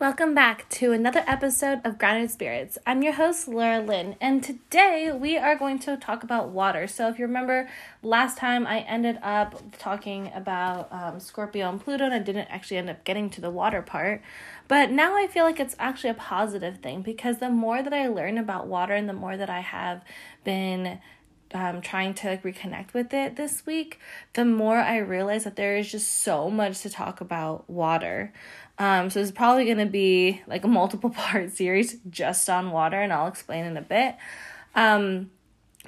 Welcome back to another episode of Grounded Spirits. I'm your host, Laura Lynn, and today we are going to talk about water. So, if you remember, last time I ended up talking about um, Scorpio and Pluto, and I didn't actually end up getting to the water part. But now I feel like it's actually a positive thing because the more that I learn about water and the more that I have been um, trying to like reconnect with it this week, the more I realize that there is just so much to talk about water. Um, so it's probably going to be like a multiple part series just on water, and I'll explain in a bit. Um,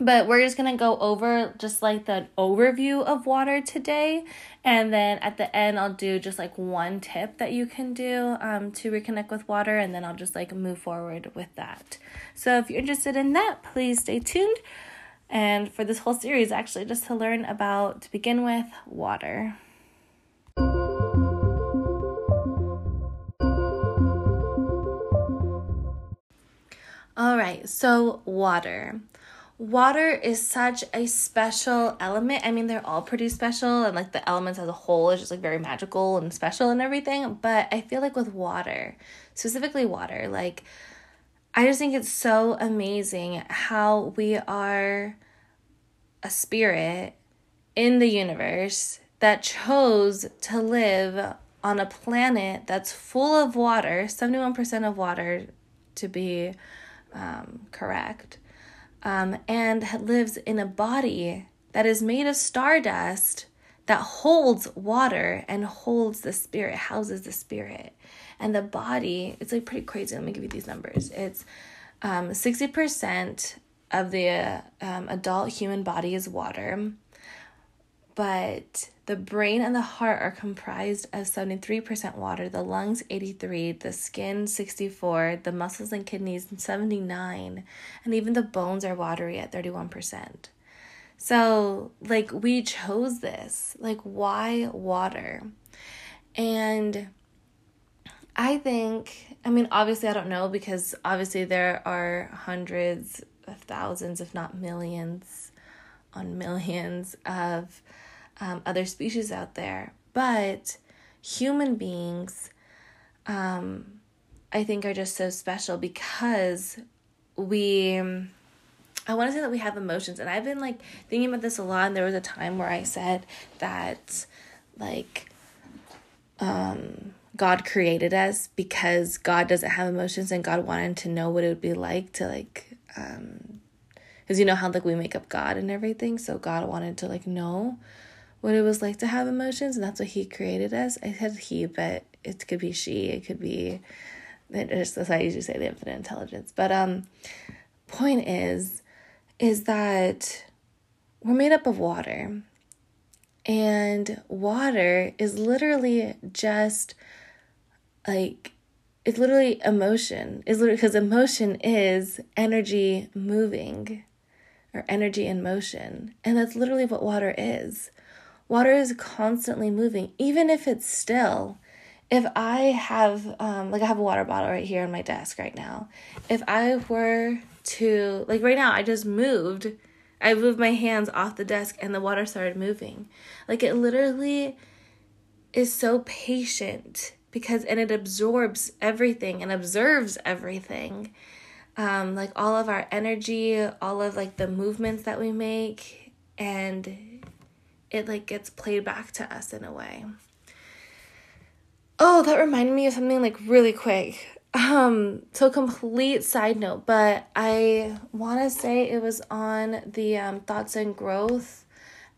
but we're just gonna go over just like the overview of water today, and then at the end I'll do just like one tip that you can do um, to reconnect with water, and then I'll just like move forward with that. So if you're interested in that, please stay tuned. And for this whole series, actually, just to learn about to begin with water. All right, so water. Water is such a special element. I mean, they're all pretty special, and like the elements as a whole is just like very magical and special and everything. But I feel like with water, specifically water, like I just think it's so amazing how we are a spirit in the universe that chose to live on a planet that's full of water, 71% of water to be um, correct, um, and lives in a body that is made of stardust that holds water and holds the spirit, houses the spirit. And the body, it's like pretty crazy. Let me give you these numbers. It's um, 60% of the um, adult human body is water but the brain and the heart are comprised of 73% water, the lungs 83, the skin 64, the muscles and kidneys 79, and even the bones are watery at 31%. So, like we chose this. Like why water? And I think, I mean, obviously, I don't know because obviously there are hundreds of thousands, if not millions, on millions of um, other species out there. But human beings, um, I think, are just so special because we. I want to say that we have emotions, and I've been like thinking about this a lot. And there was a time where I said that, like, um, God created us because God doesn't have emotions, and God wanted to know what it would be like to like, um, because you know how like we make up God and everything. So God wanted to like know what it was like to have emotions, and that's what he created us. I said he, but it could be she, it could be that's how I usually say the infinite intelligence. But um point is is that we're made up of water. And water is literally just like it's literally emotion. Is literally because emotion is energy moving or energy in motion. And that's literally what water is. Water is constantly moving, even if it's still. If I have, um, like, I have a water bottle right here on my desk right now. If I were to, like, right now, I just moved, I moved my hands off the desk and the water started moving. Like, it literally is so patient because, and it absorbs everything and observes everything. Um, like, all of our energy, all of, like, the movements that we make. And it like gets played back to us in a way. Oh, that reminded me of something like really quick. Um, so complete side note, but I want to say it was on the um, thoughts and growth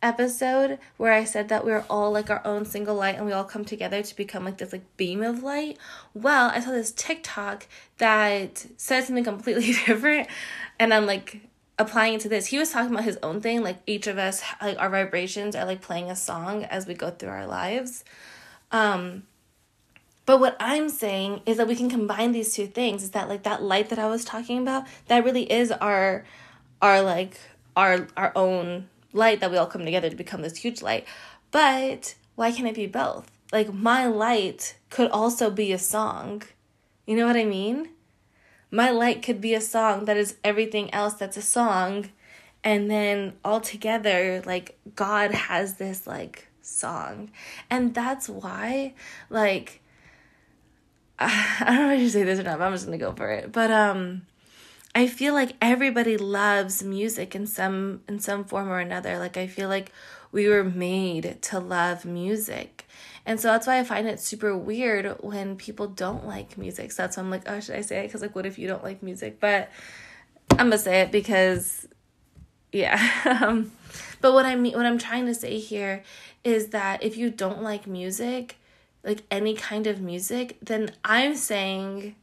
episode where I said that we are all like our own single light and we all come together to become like this like beam of light. Well, I saw this TikTok that said something completely different and I'm like applying it to this. He was talking about his own thing like each of us like our vibrations are like playing a song as we go through our lives. Um but what i'm saying is that we can combine these two things is that like that light that i was talking about that really is our our like our our own light that we all come together to become this huge light. But why can't it be both? Like my light could also be a song. You know what i mean my light could be a song that is everything else that's a song and then all together like god has this like song and that's why like I don't know if should say this or not, but I'm just gonna go for it. But um I feel like everybody loves music in some in some form or another. Like I feel like we were made to love music. And so that's why I find it super weird when people don't like music. So that's why I'm like, oh, should I say it? Because, like, what if you don't like music? But I'm going to say it because, yeah. um, but what I mean, what I'm trying to say here is that if you don't like music, like any kind of music, then I'm saying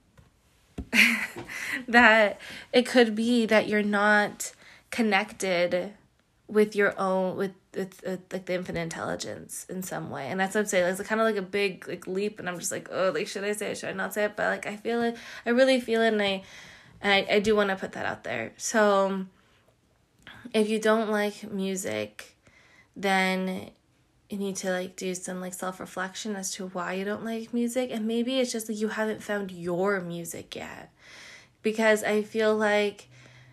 that it could be that you're not connected with your own with, with, with like the infinite intelligence in some way. And that's what i'm saying. It's kind of like a big like leap and i'm just like oh like should i say it? Should i not say it? But like i feel it i really feel it and i and i, I do want to put that out there. So if you don't like music then you need to like do some like self-reflection as to why you don't like music. And maybe it's just like you haven't found your music yet. Because i feel like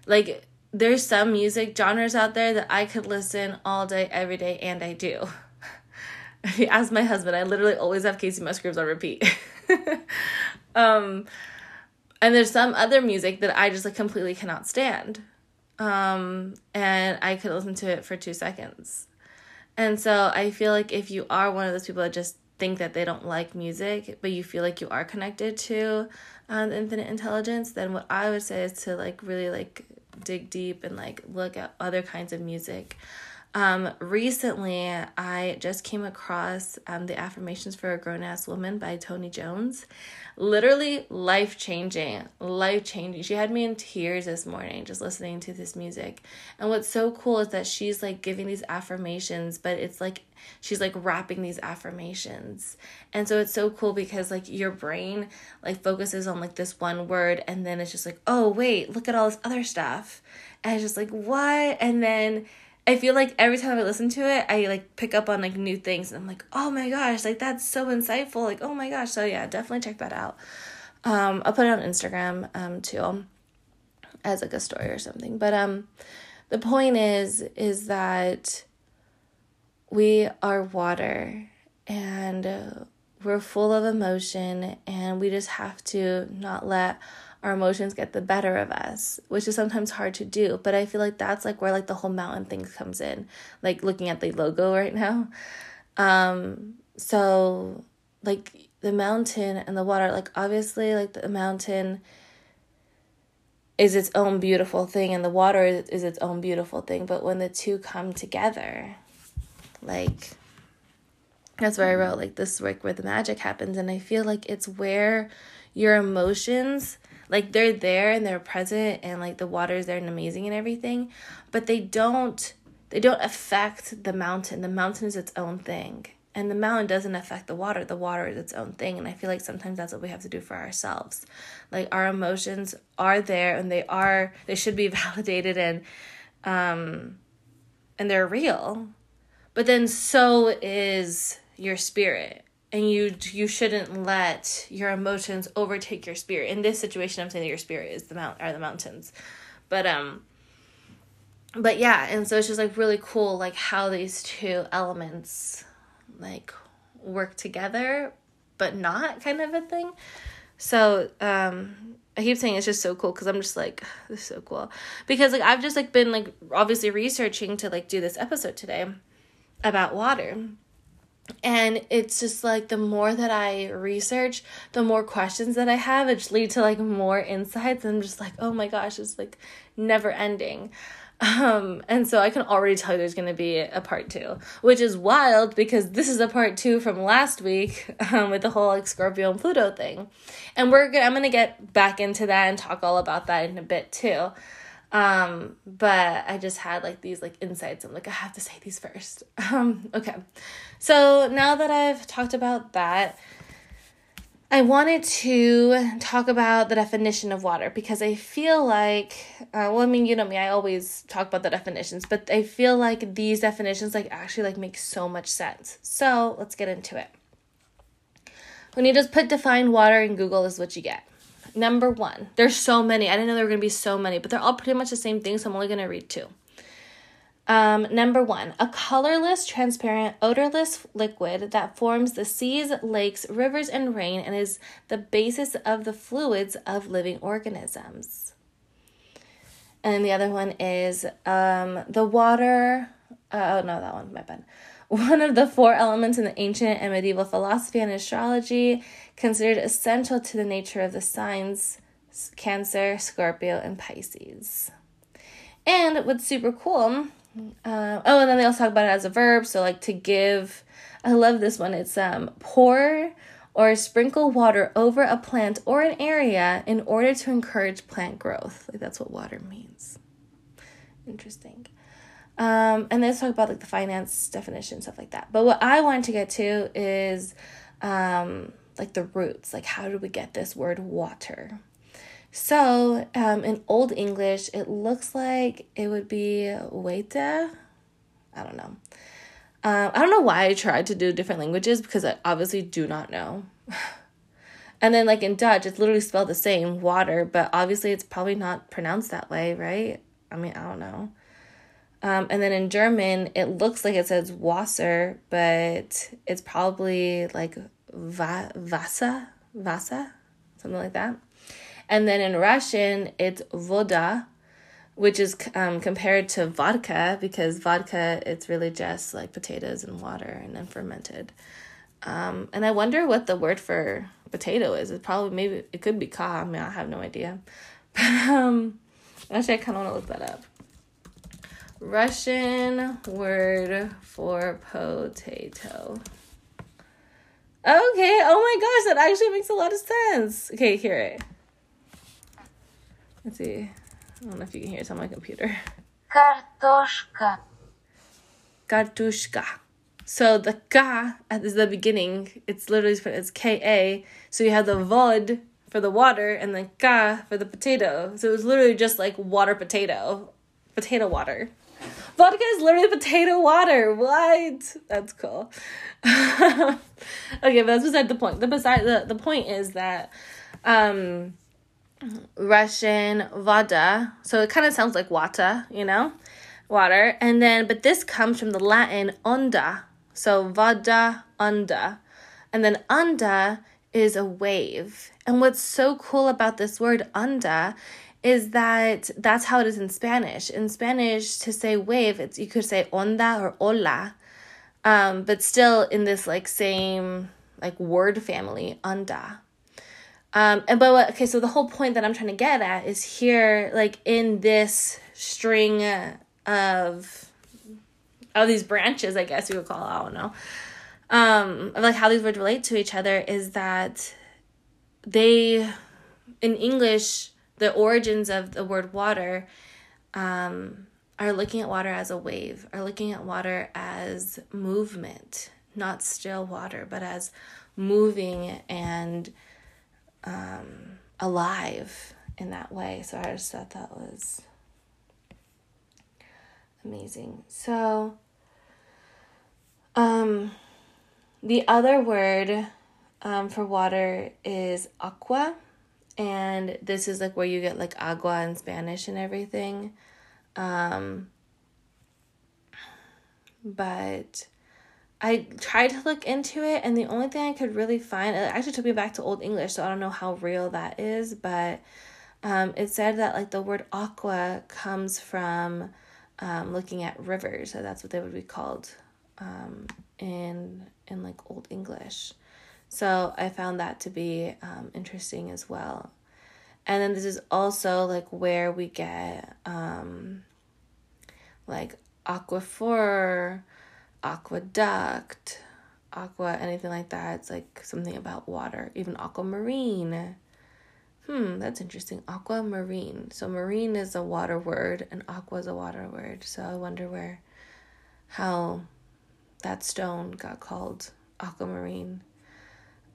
like there's some music genres out there that i could listen all day every day and i do. If you ask my husband i literally always have kacey musgraves on repeat. Um and there's some other music that i just like completely cannot stand. Um and i could listen to it for two seconds. And so I feel like if you are one of those people that just think that they don't like music, but you feel like you are connected to um, infinite intelligence, then what I would say is to like really like dig deep and like look at other kinds of music. Um, recently, I just came across um, the Affirmations for a Grown Ass Woman by Tony Jones. Literally life changing, life changing. She had me in tears this morning just listening to this music. And what's so cool is that she's like giving these affirmations, but it's like she's like rapping these affirmations. And so it's so cool because like your brain like focuses on like this one word and then it's just like, oh, wait, look at all this other stuff. And it's just like, what? And then I feel like every time I listen to it, I like pick up on like new things and I'm like, oh my gosh, like that's so insightful. Like, oh my gosh. So yeah, definitely check that out. Um, I'll put it on Instagram um too as like a story or something. But um the point is is that we are water and we're full of emotion and we just have to not let our emotions get the better of us, which is sometimes hard to do. But I feel like that's like where like the whole mountain thing comes in. Like looking at the logo right now. Um, so like the mountain and the water, like obviously like the mountain is its own beautiful thing and the water is, its own beautiful thing. But when the two come together, like that's where I wrote like this is like where the magic happens and I feel like it's where your emotions like they're there and they're present and like the water is there and amazing and everything, but they don't they don't affect the mountain. The mountain is its own thing. And the mountain doesn't affect the water. The water is its own thing. And I feel like sometimes that's what we have to do for ourselves. Like our emotions are there and they are they should be validated and um and they're real. But then so is your spirit and you you shouldn't let your emotions overtake your spirit. In this situation, I'm saying that your spirit is the mount are the mountains, but um, but yeah, and so it's just like really cool, like how these two elements like work together, but not kind of a thing. So um, I keep saying it's just so cool because I'm just like this is so cool because like I've just like been like obviously researching to like do this episode today about water and it's just like the more that I research, the more questions that I have, which lead to like more insights. And I'm just like, oh my gosh, it's like never ending. Um, and so I can already tell you there's going to be a part two, which is wild because this is a part two from last week um, with the whole like Scorpio and Pluto thing. And we're gonna, I'm to get back into that and talk all about that in a bit too. Um, but I just had like these like insights. I'm like, I have to say these first. Um, okay. So now that I've talked about that, I wanted to talk about the definition of water because I feel like, uh, well, I mean, you know me, I always talk about the definitions, but I feel like these definitions like actually like make so much sense. So let's get into it. When you just put define water in Google, is what you get. Number one, there's so many. I didn't know there were gonna be so many, but they're all pretty much the same thing, so I'm only gonna read two. Um, number one, a colorless, transparent, odorless liquid that forms the seas, lakes, rivers, and rain and is the basis of the fluids of living organisms. And the other one is um, the water. Uh, oh, no, that one, my bad. One of the four elements in the ancient and medieval philosophy and astrology, considered essential to the nature of the signs Cancer, Scorpio, and Pisces. And what's super cool uh, oh, and then they also talk about it as a verb. So like to give. I love this one. It's um pour or sprinkle water over a plant or an area in order to encourage plant growth. Like that's what water means. Interesting. Um, and let's talk about like the finance definition stuff like that. But what I wanted to get to is um, like the roots. Like how do we get this word water? So, um, in Old English, it looks like it would be waita. I don't know. Um, I don't know why I tried to do different languages because I obviously do not know. and then, like in Dutch, it's literally spelled the same, water, but obviously it's probably not pronounced that way, right? I mean, I don't know. Um, and then in German, it looks like it says Wasser, but it's probably like va- Wasser, Wasser, something like that. And then in Russian, it's voda, which is um, compared to vodka because vodka, it's really just like potatoes and water and then fermented. Um, and I wonder what the word for potato is. It probably, maybe, it could be ka. I mean, I have no idea. But um, actually, I kind of want to look that up. Russian word for potato. Okay, oh my gosh, that actually makes a lot of sense. Okay, hear it. Let's see. I don't know if you can hear it on my computer. Kartoshka. Kartushka. So the ka at the beginning. It's literally it's K A. So you have the vod for the water and then ka for the potato. So it was literally just like water potato, potato water. Vodka is literally potato water. What? That's cool. okay, but that's beside the point. The beside the, the point is that um Russian vada. So it kind of sounds like water, you know, water. And then, but this comes from the Latin onda. So vada, onda. And then onda is a wave. And what's so cool about this word onda is that that's how it is in Spanish. In Spanish, to say wave, it's you could say onda or ola, um, but still in this like same like word family, onda. Um, and but what, okay, so the whole point that I'm trying to get at is here, like in this string of of these branches, I guess you would call it. I don't know. Um, of like how these words relate to each other is that they, in English, the origins of the word water, um, are looking at water as a wave, are looking at water as movement, not still water, but as moving and um, alive in that way. So I just thought that was amazing. So, um, the other word um, for water is aqua, and this is like where you get like agua in Spanish and everything. Um, but I tried to look into it, and the only thing I could really find, it actually took me back to Old English, so I don't know how real that is, but um, it said that like the word aqua comes from um, looking at rivers, so that's what they would be called um, in in like Old English. So I found that to be um, interesting as well. And then this is also like where we get um, like aquifer aqueduct, aqua, anything like that. It's like something about water, even aquamarine. Hmm, that's interesting. Aquamarine. So marine is a water word and aqua is a water word. So I wonder where, how that stone got called aquamarine.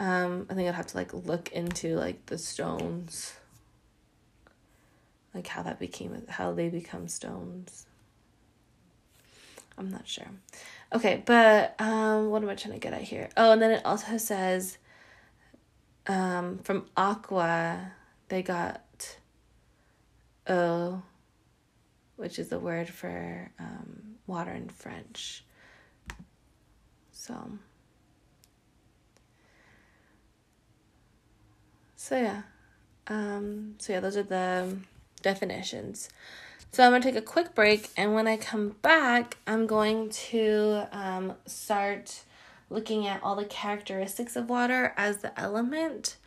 Um, I think I'd have to like look into like the stones, like how that became, how they become stones. I'm not sure. Okay, but um, what am I trying to get at here? Oh, and then it also says um, from Aqua, they got oh, which is the word for um, water in French. So, so yeah, um, so yeah, those are the definitions. So I'm gonna take a quick break, and when I come back, I'm going to um, start looking at all the characteristics of water as the element.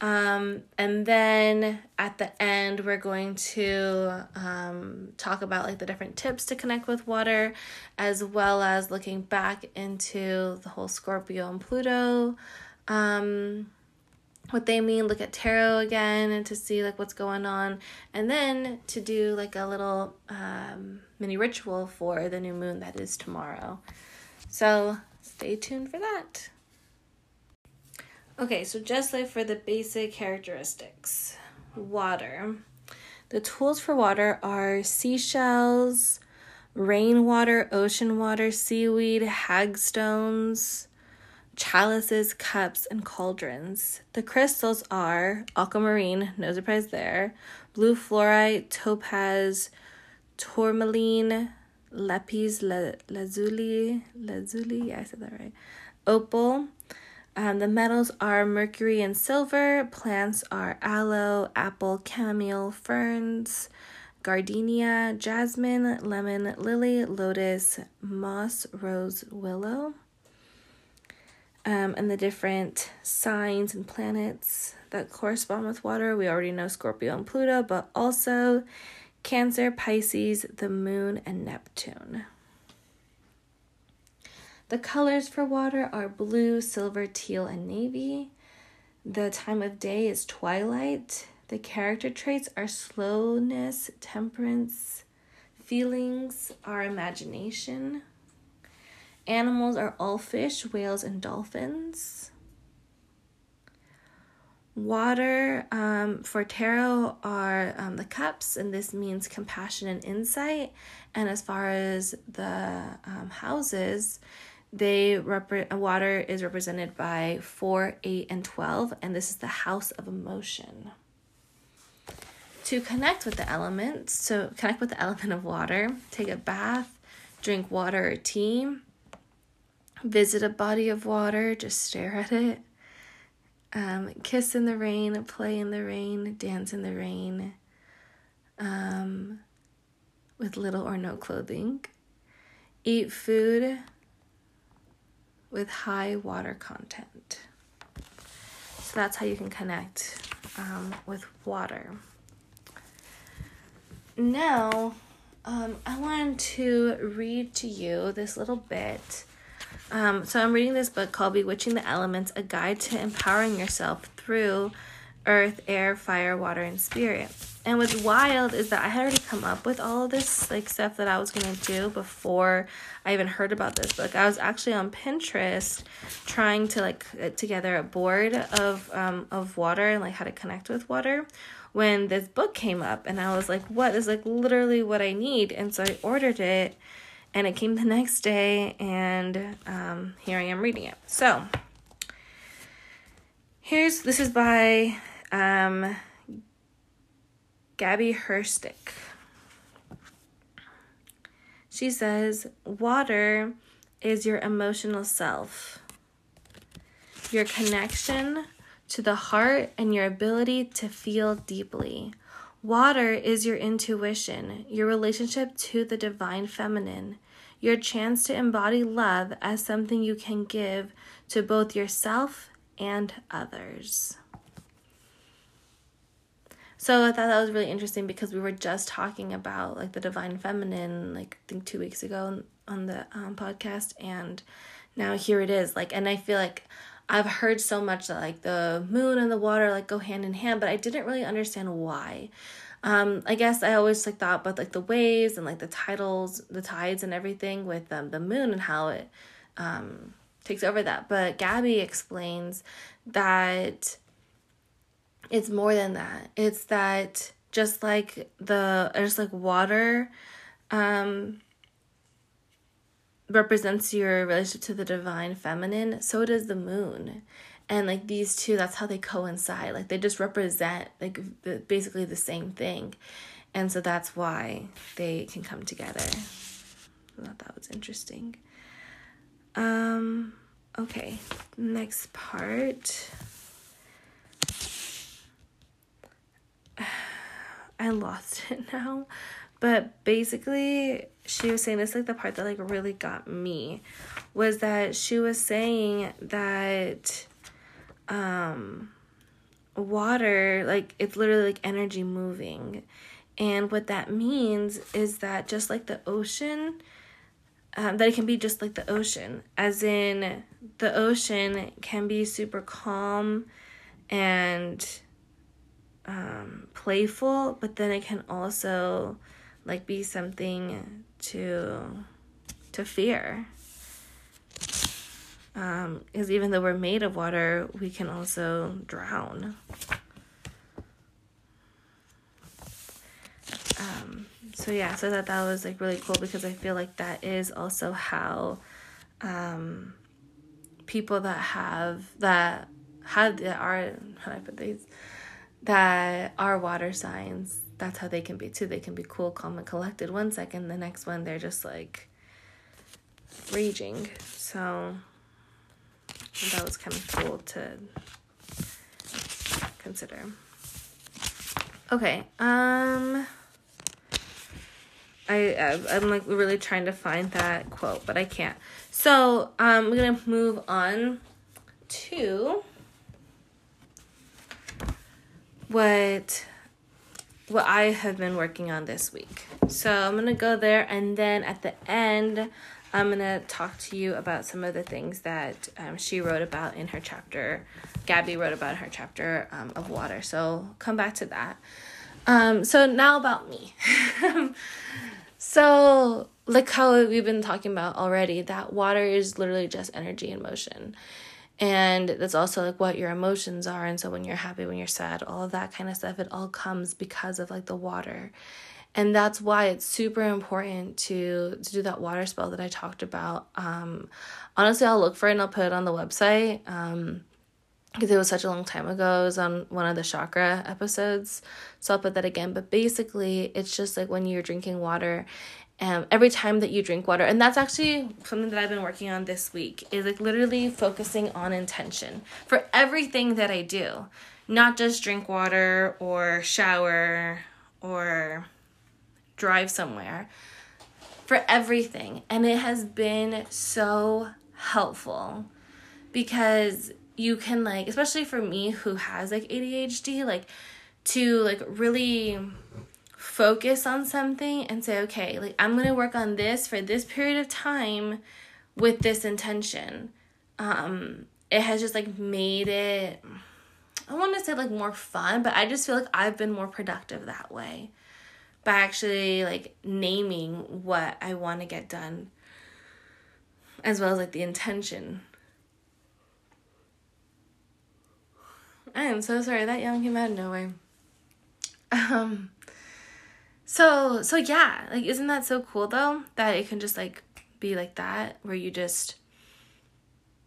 Um, and then at the end, we're going to um, talk about like the different tips to connect with water, as well as looking back into the whole Scorpio and Pluto, um, what they mean. Look at tarot again and to see like what's going on, and then to do like a little um, mini ritual for the new moon that is tomorrow. So stay tuned for that. Okay, so just like for the basic characteristics water. The tools for water are seashells, rainwater, ocean water, seaweed, hagstones, chalices, cups, and cauldrons. The crystals are aquamarine, no surprise there, blue fluorite, topaz, tourmaline, lapis lazuli, lazuli, yeah, I said that right, opal, um, the metals are mercury and silver. Plants are aloe, apple, chamomile, ferns, gardenia, jasmine, lemon, lily, lotus, moss, rose, willow. Um, and the different signs and planets that correspond with water. We already know Scorpio and Pluto, but also Cancer, Pisces, the moon, and Neptune. The colors for water are blue, silver, teal, and navy. The time of day is twilight. The character traits are slowness, temperance. Feelings are imagination. Animals are all fish, whales, and dolphins. Water um, for tarot are um, the cups, and this means compassion and insight. And as far as the um, houses, they repre- water is represented by 4 8 and 12 and this is the house of emotion to connect with the elements so connect with the element of water take a bath drink water or tea visit a body of water just stare at it um, kiss in the rain play in the rain dance in the rain um, with little or no clothing eat food with high water content. So that's how you can connect um, with water. Now, um, I want to read to you this little bit. Um, so I'm reading this book called Bewitching the Elements A Guide to Empowering Yourself Through Earth, Air, Fire, Water, and Spirit. And what's wild is that I had already come up with all of this like stuff that I was gonna do before I even heard about this book. I was actually on Pinterest trying to like put together a board of um of water and like how to connect with water when this book came up and I was like, what is like literally what I need? And so I ordered it and it came the next day and um here I am reading it. So here's this is by um Gabby Herstik. She says, Water is your emotional self, your connection to the heart, and your ability to feel deeply. Water is your intuition, your relationship to the divine feminine, your chance to embody love as something you can give to both yourself and others. So I thought that was really interesting because we were just talking about like the divine feminine, like I think two weeks ago on the um, podcast, and now here it is. Like, and I feel like I've heard so much that like the moon and the water like go hand in hand, but I didn't really understand why. Um, I guess I always like thought about like the waves and like the titles, the tides and everything with um, the moon and how it um, takes over that. But Gabby explains that it's more than that. It's that just like the just like water um represents your relationship to the divine feminine, so does the moon. And like these two, that's how they coincide. Like they just represent like basically the same thing. And so that's why they can come together. I thought that was interesting. Um, okay, next part. I lost it now. But basically, she was saying this like the part that like really got me was that she was saying that um water like it's literally like energy moving. And what that means is that just like the ocean, um, that it can be just like the ocean, as in the ocean can be super calm and um, playful, but then it can also like be something to to fear. Um, because even though we're made of water, we can also drown. Um, so yeah, so that that was like really cool because I feel like that is also how um, people that have that had that are how do I put these that are water signs that's how they can be too. They can be cool, calm, and collected one second. The next one, they're just like raging. So that was kind of cool to consider. Okay. Um. I, I'm like really trying to find that quote, but I can't. So um, we're gonna move on to what what I have been working on this week. So I'm gonna go there, and then at the end, I'm gonna talk to you about some of the things that um, she wrote about in her chapter. Gabby wrote about her chapter um, of water. So come back to that. Um, so now about me. so like how we've been talking about already, that water is literally just energy in motion and that's also like what your emotions are and so when you're happy when you're sad all of that kind of stuff it all comes because of like the water and that's why it's super important to to do that water spell that i talked about um honestly i'll look for it and i'll put it on the website um because it was such a long time ago. It was on one of the chakra episodes. So I'll put that again. But basically, it's just like when you're drinking water um, every time that you drink water. And that's actually something that i've been working on this week is like literally focusing on intention for everything that i do. Not just drink water or shower or drive somewhere. For everything. And it has been so helpful because you can like especially for me who has like ADHD like to like really focus on something and say, okay, like I'm going to work on this for this period of time with this intention. Um, it has just like made it, I want to say like more fun, but I just feel like I've been more productive that way by actually like naming what I want to get done as well as like the intention. I am so sorry that yawn came out of nowhere. Um, so so yeah, like isn't that so cool though that it can just like be like that where you just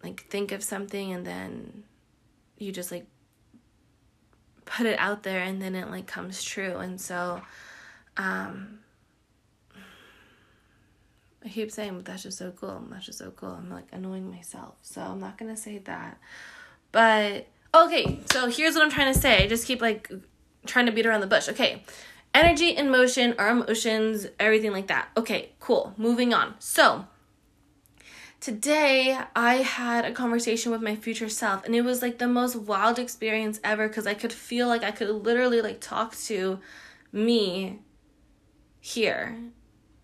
like think of something and then you just like put it out there and then it like comes true? And so um I keep saying but that's just so cool. That's just so cool. I'm like annoying myself. So I'm not gonna say that. But okay so here's what I'm trying to say. I just keep like trying to beat around the bush. Okay energy in motion, our emotions, everything like that. Okay, cool. Moving on. So, today I had a conversation with my future self and it was like the most wild experience ever cuz I could feel like I could literally like talk to me here.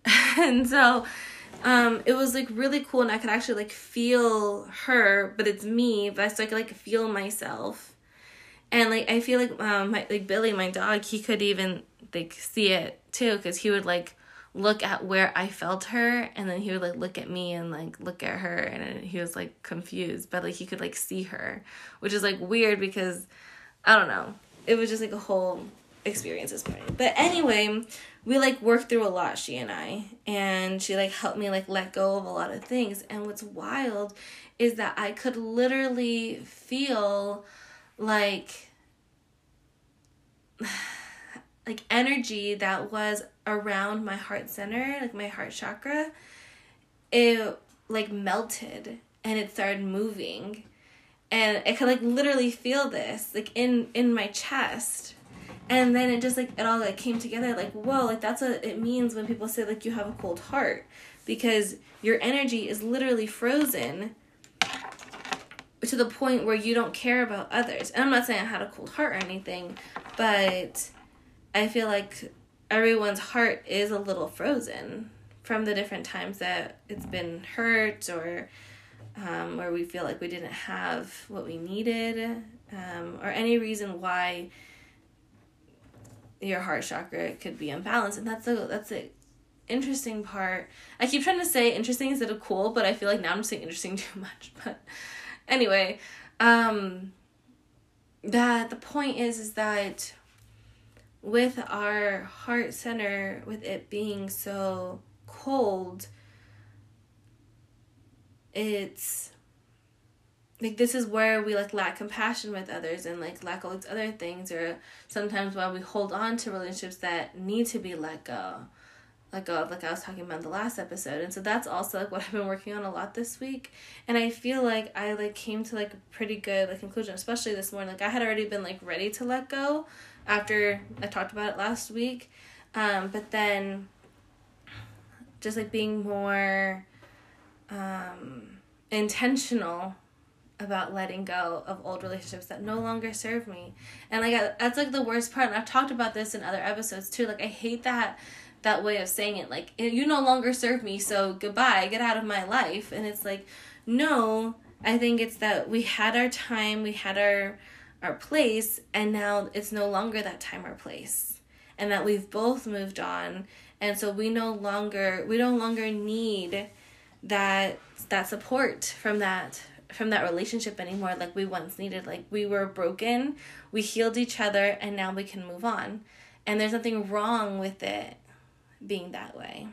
and so um it was like really cool and I could actually like feel her, but it's me, but so I could like feel myself. And like I feel like um my, like Billy, my dog, he could even like see it too because he would like look at where I felt her and then he would like look at me and like look at her and he was like confused but like he could like see her which is like weird because I don't know. It was just like a whole experience this morning but anyway we like worked through a lot she and I and she like helped me like let go of a lot of things. And what's wild is that I could literally feel like like energy that was around my heart center, like my heart chakra, it like melted and it started moving. And I could like literally feel this like in in my chest. And then it just like it all like came together like whoa, like that's what it means when people say like you have a cold heart because your energy is literally frozen to the point where you don't care about others. And I'm not saying I had a cold heart or anything, but I feel like everyone's heart is a little frozen from the different times that it's been hurt or um, where we feel like we didn't have what we needed um, or any reason why your heart chakra could be imbalanced and that's the that's the interesting part. I keep trying to say interesting instead of cool but i feel like now i'm saying interesting too much. But anyway um that the point is is that with our heart center with it being so cold it's like this is where we like lack compassion with others and like lack all these other things or sometimes why we hold on to relationships that need to be let go let go of like I was talking about in the last episode. And so that's also like what I've been working on a lot this week. And I feel like I like came to like a pretty good like conclusion, especially this morning. Like I had already been like ready to let go after I talked about it last week. Um, but then just like being more um intentional about letting go of old relationships that no longer serve me. And like that's like the worst part. And I've talked about this in other episodes too. Like I hate that that way of saying it like you no longer serve me so goodbye get out of my life and it's like no i think it's that we had our time we had our our place and now it's no longer that time or place and that we've both moved on. And so we no longer we no longer need that that support from that from that relationship anymore like we once needed. Like we were broken we healed each other and now we can move on. And there's nothing wrong with it being that way.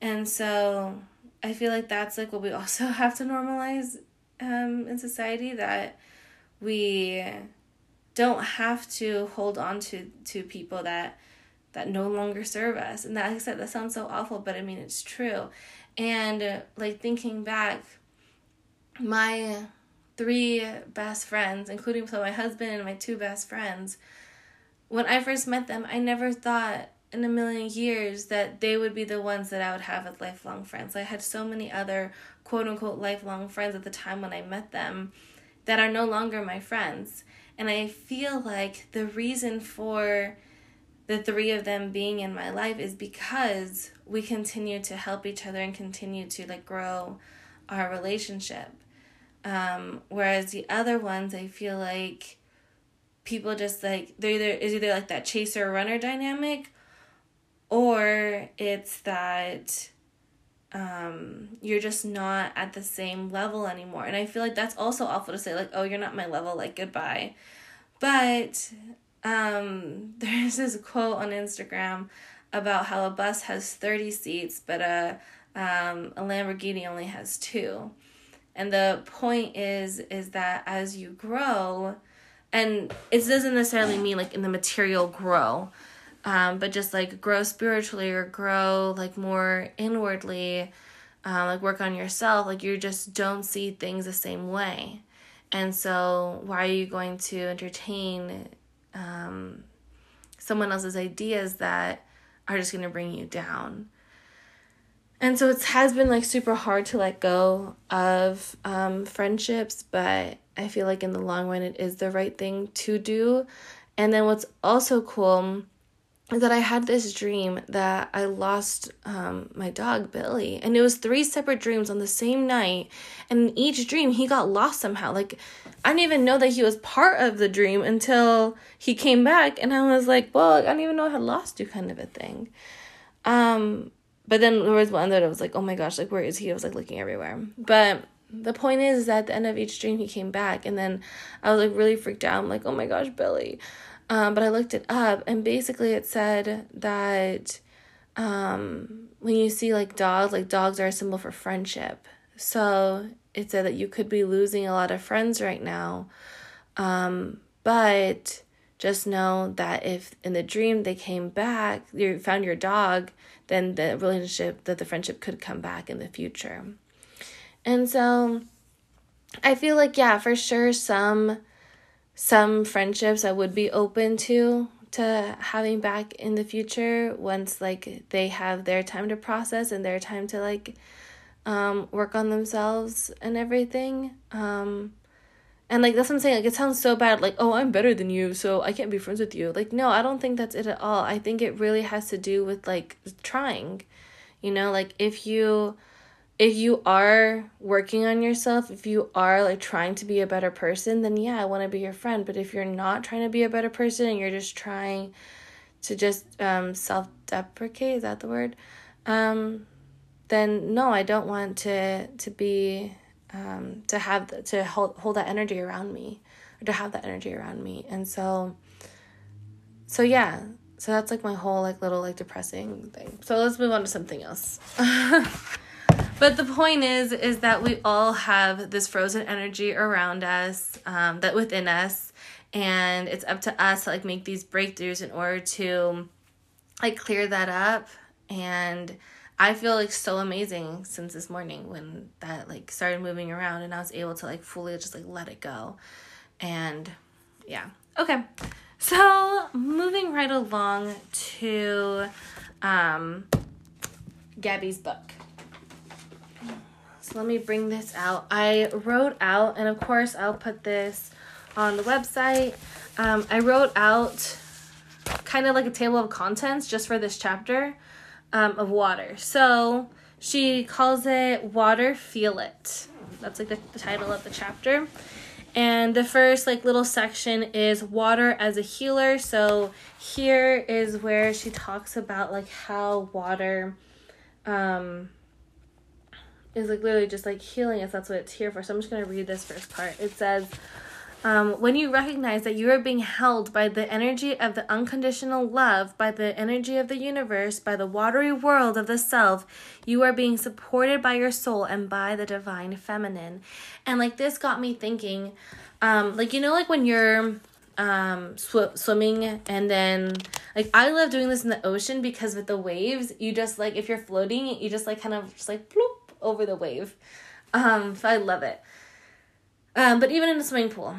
And so I feel like that's like what we also have to normalize um, in society that we don't have to hold on to to people that that no longer serve us. And that like i said that sounds so awful but i mean it's true. And uh, like thinking back my three best friends including so my husband and my two best friends when i first met them i never thought in a million years that they would be the ones that I would have as lifelong friends. I had so many other quote unquote lifelong friends at the time when I met them that are no longer my friends. And I feel like the reason for the three of them being in my life is because we continue to help each other and continue to like grow our relationship. Um, whereas the other ones, I feel like people just like they're either is either like that chaser runner dynamic or it's that um, you're just not at the same level anymore. And I feel like that's also awful to say, like, oh, you're not my level, like, goodbye. But um, there's this quote on Instagram about how a bus has 30 seats, but a, um, a Lamborghini only has two. And the point is, is that as you grow, and it doesn't necessarily mean like in the material grow, um, but just like grow spiritually or grow like more inwardly, uh, like work on yourself, like you just don't see things the same way. And so, why are you going to entertain um, someone else's ideas that are just going to bring you down? And so, it has been like super hard to let go of um, friendships, but I feel like in the long run, it is the right thing to do. And then, what's also cool that I had this dream that I lost um, my dog Billy, and it was three separate dreams on the same night. And in each dream, he got lost somehow. Like I didn't even know that he was part of the dream until he came back, and I was like, "Well, I didn't even know I had lost you," kind of a thing. Um, but then there was one that I was like, "Oh my gosh, like where is he?" I was like looking everywhere, but the point is, that at the end of each dream he came back and then i was like really freaked out i'm like oh my gosh billy um, but I looked it up, and basically it said that um, when you see like dogs, like dogs are a symbol for friendship. So it said that you could be losing a lot of friends right now, um, but just know that if in the dream they came back, you found your dog, then the relationship, that the friendship could come back in the future. And so I feel like yeah, for sure some some friendships I would be open to to having back in the future once like they have their time to process and their time to like um work on themselves and everything. Um and like that's what I'm saying, like it sounds so bad, like, oh I'm better than you, so I can't be friends with you. Like, no, I don't think that's it at all. I think it really has to do with like trying. You know, like if you if you are working on yourself, if you are like trying to be a better person, then yeah, I want to be your friend. But if you're not trying to be a better person and you're just trying to just um, self deprecate, is that the word? Um, then no, I don't want to to be um, to have to hold hold that energy around me or to have that energy around me. And so so yeah, so that's like my whole like little like depressing thing. So let's move on to something else. but the point is is that we all have this frozen energy around us um, that within us. And it's up to us to like make these breakthroughs in order to like clear that up. And i feel like so amazing since this morning when that like started moving around and i was able to like fully just like let it go. And yeah. Okay. So moving right along to um gabby's book so let me bring this out. I wrote out, and of course, I'll put this on the website. Um, I wrote out kind of like a table of contents just for this chapter um, of water. So she calls it Water Feel It. That's like the, the title of the chapter. And the first like little section is water as a healer. So here is where she talks about like how water um is like literally just like healing us. That's what it's here for. So I'm just going to read this first part. It says, um, when you recognize that you are being held by the energy of the unconditional love, by the energy of the universe, by the watery world of the self, you are being supported by your soul and by the divine feminine. And like this got me thinking, um, like, you know, like when you're um sw- swimming and then like i love doing this in the ocean because with the waves you just like if you're floating you just like kind of just like bloop over the wave. Um, so I love it. Um, but even in a swimming pool,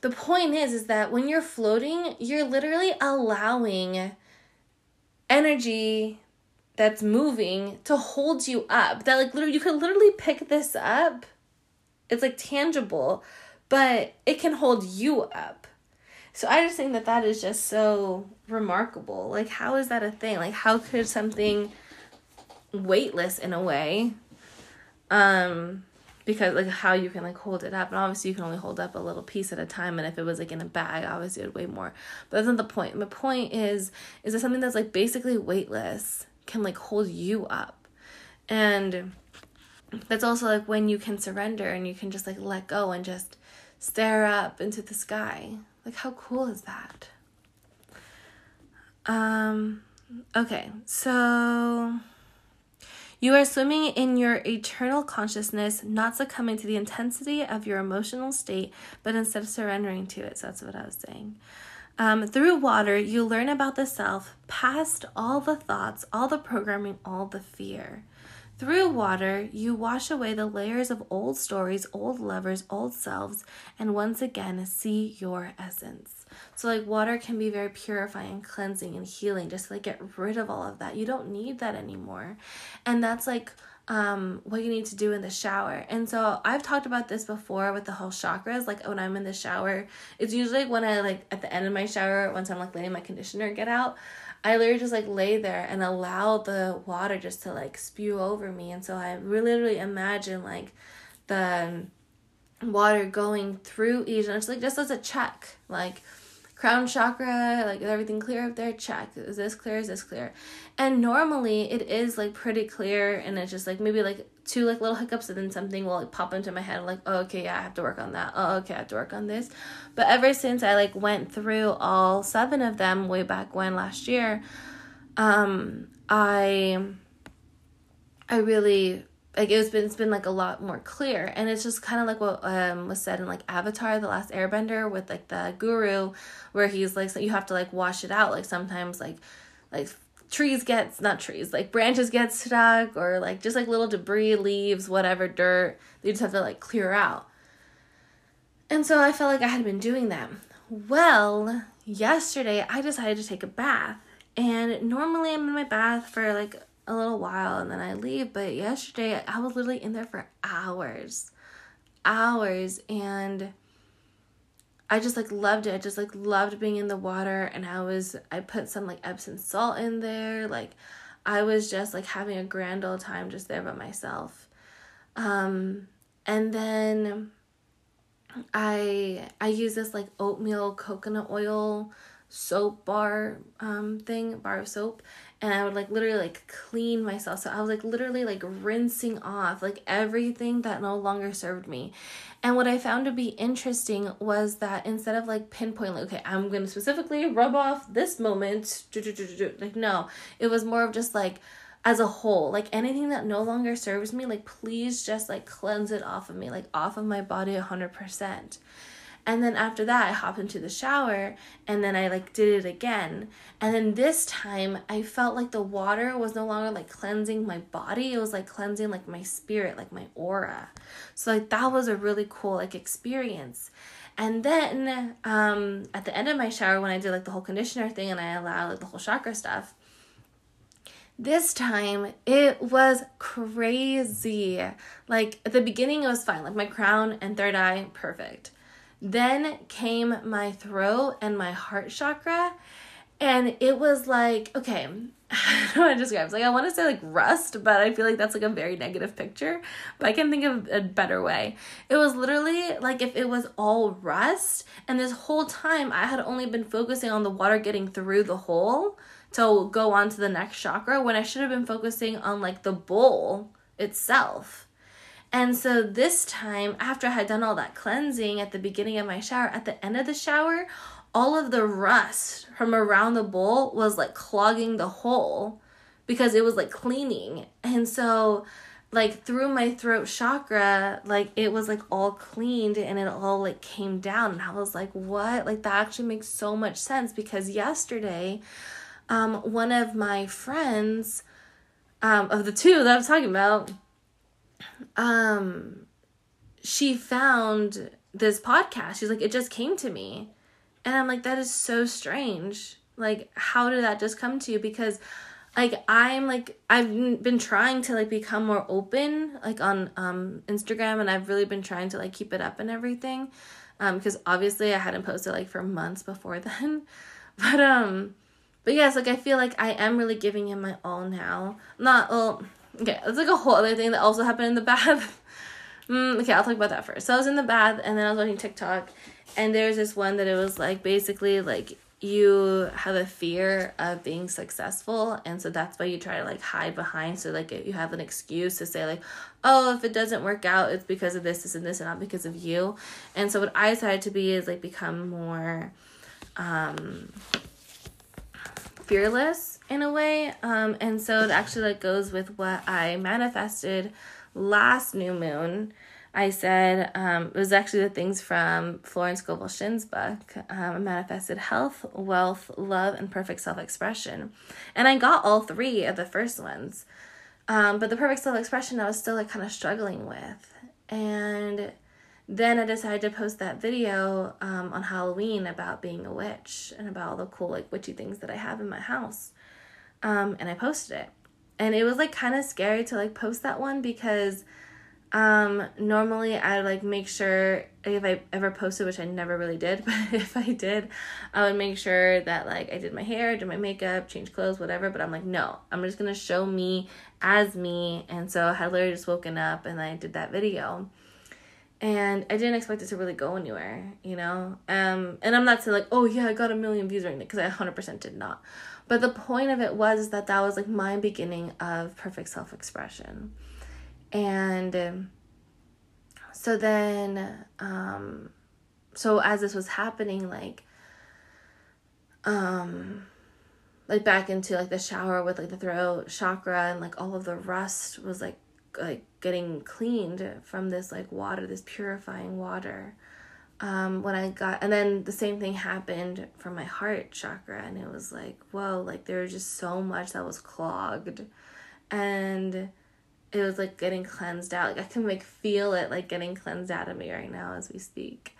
the point is is that when you're floating, you're literally allowing energy that's moving to hold you up. That like literally you could literally pick this up. It's like tangible, but it can hold you up. So I just think that that is just so remarkable. Like how is that a thing? Like how could something weightless in a way um because like how you can like hold it up. And obviously you can only hold up a little piece at a time. And if it was like in a bag obviously it would weigh more. But that's not the point. The point is is that something that's like basically weightless can like hold you up. And that's also like when you can surrender and you can just like let go and just stare up into the sky. Like how cool is that? Um okay. So you are swimming in your eternal consciousness, not succumbing to the intensity of your emotional state, but instead of surrendering to it. So that's what I was saying. Um, through water, you learn about the self, past all the thoughts, all the programming, all the fear. Through water, you wash away the layers of old stories, old lovers, old selves, and once again see your essence. So like water can be very purifying, cleansing, and healing. Just like get rid of all of that. You don't need that anymore, and that's like um what you need to do in the shower. And so I've talked about this before with the whole chakras. Like when I'm in the shower, it's usually when I like at the end of my shower once I'm like letting my conditioner get out. I literally just like lay there and allow the water just to like spew over me. And so I really, literally imagine like the water going through each and it's like just as a check. Like crown chakra like is everything clear up there? Check. Is this clear? Is this clear? And normally it is like pretty clear and it's just like maybe like two like little hiccups and then something will like pop into my head like oh, okay yeah i have to work on that. Oh okay i have to work on this. But ever since i like went through all seven of them way back when last year um i i really like it's been it's been like a lot more clear. And it's just kind of like what um was said in like avatar the last airbender with like the guru where he's like so you have to like wash it out. Like sometimes like like trees gets not trees like branches get stuck or like just like little debris leaves whatever dirt you just have to like clear out. And so i felt like i had been doing that. Well yesterday i decided to take a bath. And normally i'm in my bath for like a little while and then I leave. But yesterday I was literally in there for hours, hours, and I just like loved it. I just like loved being in the water, and I was I put some like Epsom salt in there. Like I was just like having a grand old time just there by myself. Um, and then I I use this like oatmeal coconut oil soap bar um thing bar of soap and I would like literally like clean myself. So I was like literally like rinsing off like everything that no longer served me. And what I found to be interesting was that instead of like pinpoint like okay, I'm going to specifically rub off this moment, like no, it was more of just like as a whole, like anything that no longer serves me, like please just like cleanse it off of me, like off of my body 100%. And then after that, I hopped into the shower and then I like did it again. And then this time, I felt like the water was no longer like cleansing my body, it was like cleansing like my spirit, like my aura. So like that was a really cool like experience. And then um at the end of my shower when I did like the whole conditioner thing and I allowed like the whole chakra stuff, this time it was crazy. Like at the beginning it was fine. Like my crown and third eye perfect. Then came my throat and my heart chakra. And it was like, okay, I how to describe it. Like I want to say like rust, but I feel like that's like a very negative picture. But I can think of a better way. It was literally like if it was all rust, and this whole time I had only been focusing on the water getting through the hole to go on to the next chakra when I should have been focusing on like the bowl itself. And so this time, after I had done all that cleansing at the beginning of my shower, at the end of the shower, all of the rust from around the bowl was like clogging the hole because it was like cleaning. And so, like, through my throat chakra, like, it was like all cleaned and it all like came down. And I was like, what? Like, that actually makes so much sense because yesterday, um, one of my friends, um, of the two that I'm talking about, um she found this podcast. She's like, it just came to me. And I'm like, that is so strange. Like, how did that just come to you? Because like I'm like I've been trying to like become more open like on um Instagram and I've really been trying to like keep it up and everything. Um because obviously I hadn't posted like for months before then. But um but yes, like I feel like I am really giving him my all now. Not well Okay, it's like a whole other thing that also happened in the bath. mm, okay, I'll talk about that first. So I was in the bath and then I was watching TikTok, and there's this one that it was like basically like you have a fear of being successful and so that's why you try to like hide behind so like you have an excuse to say like oh if it doesn't work out it's because of this this and this and not because of you and so what i decided to be is like become more um fearless in a way. Um, and so it actually like goes with what I manifested last new moon. I said um, it was actually the things from Florence Scovel Shinn's book, um, Manifested Health, Wealth, Love, and Perfect Self Expression. And I got all three of the first ones. Um, but the perfect self expression I was still like kind of struggling with. And then I decided to post that video um, on Halloween about being a witch and about all the cool like witchy things that I have in my house. Um, and I posted it. And it was like kind of scary to like post that one because um, normally I like make sure if I ever posted, which I never really did, but if I did, I would make sure that like I did my hair, did my makeup, change clothes, whatever. But I'm like, no, I'm just gonna show me as me. And so I had literally just woken up and I did that video and I didn't expect it to really go anywhere, you know. Um, and I'm not saying like, oh yeah, I got a million views right now because I 100% did not. But the point of it was that that was like my beginning of perfect self expression, and um, so then, um, so as this was happening, like, um, like back into like the shower with like the throat chakra and like all of the rust was like like getting cleaned from this like water, this purifying water. Um, when I got, and then the same thing happened for my heart chakra, and it was like, whoa, like there was just so much that was clogged, and it was like getting cleansed out. Like I can like feel it like getting cleansed out of me right now as we speak.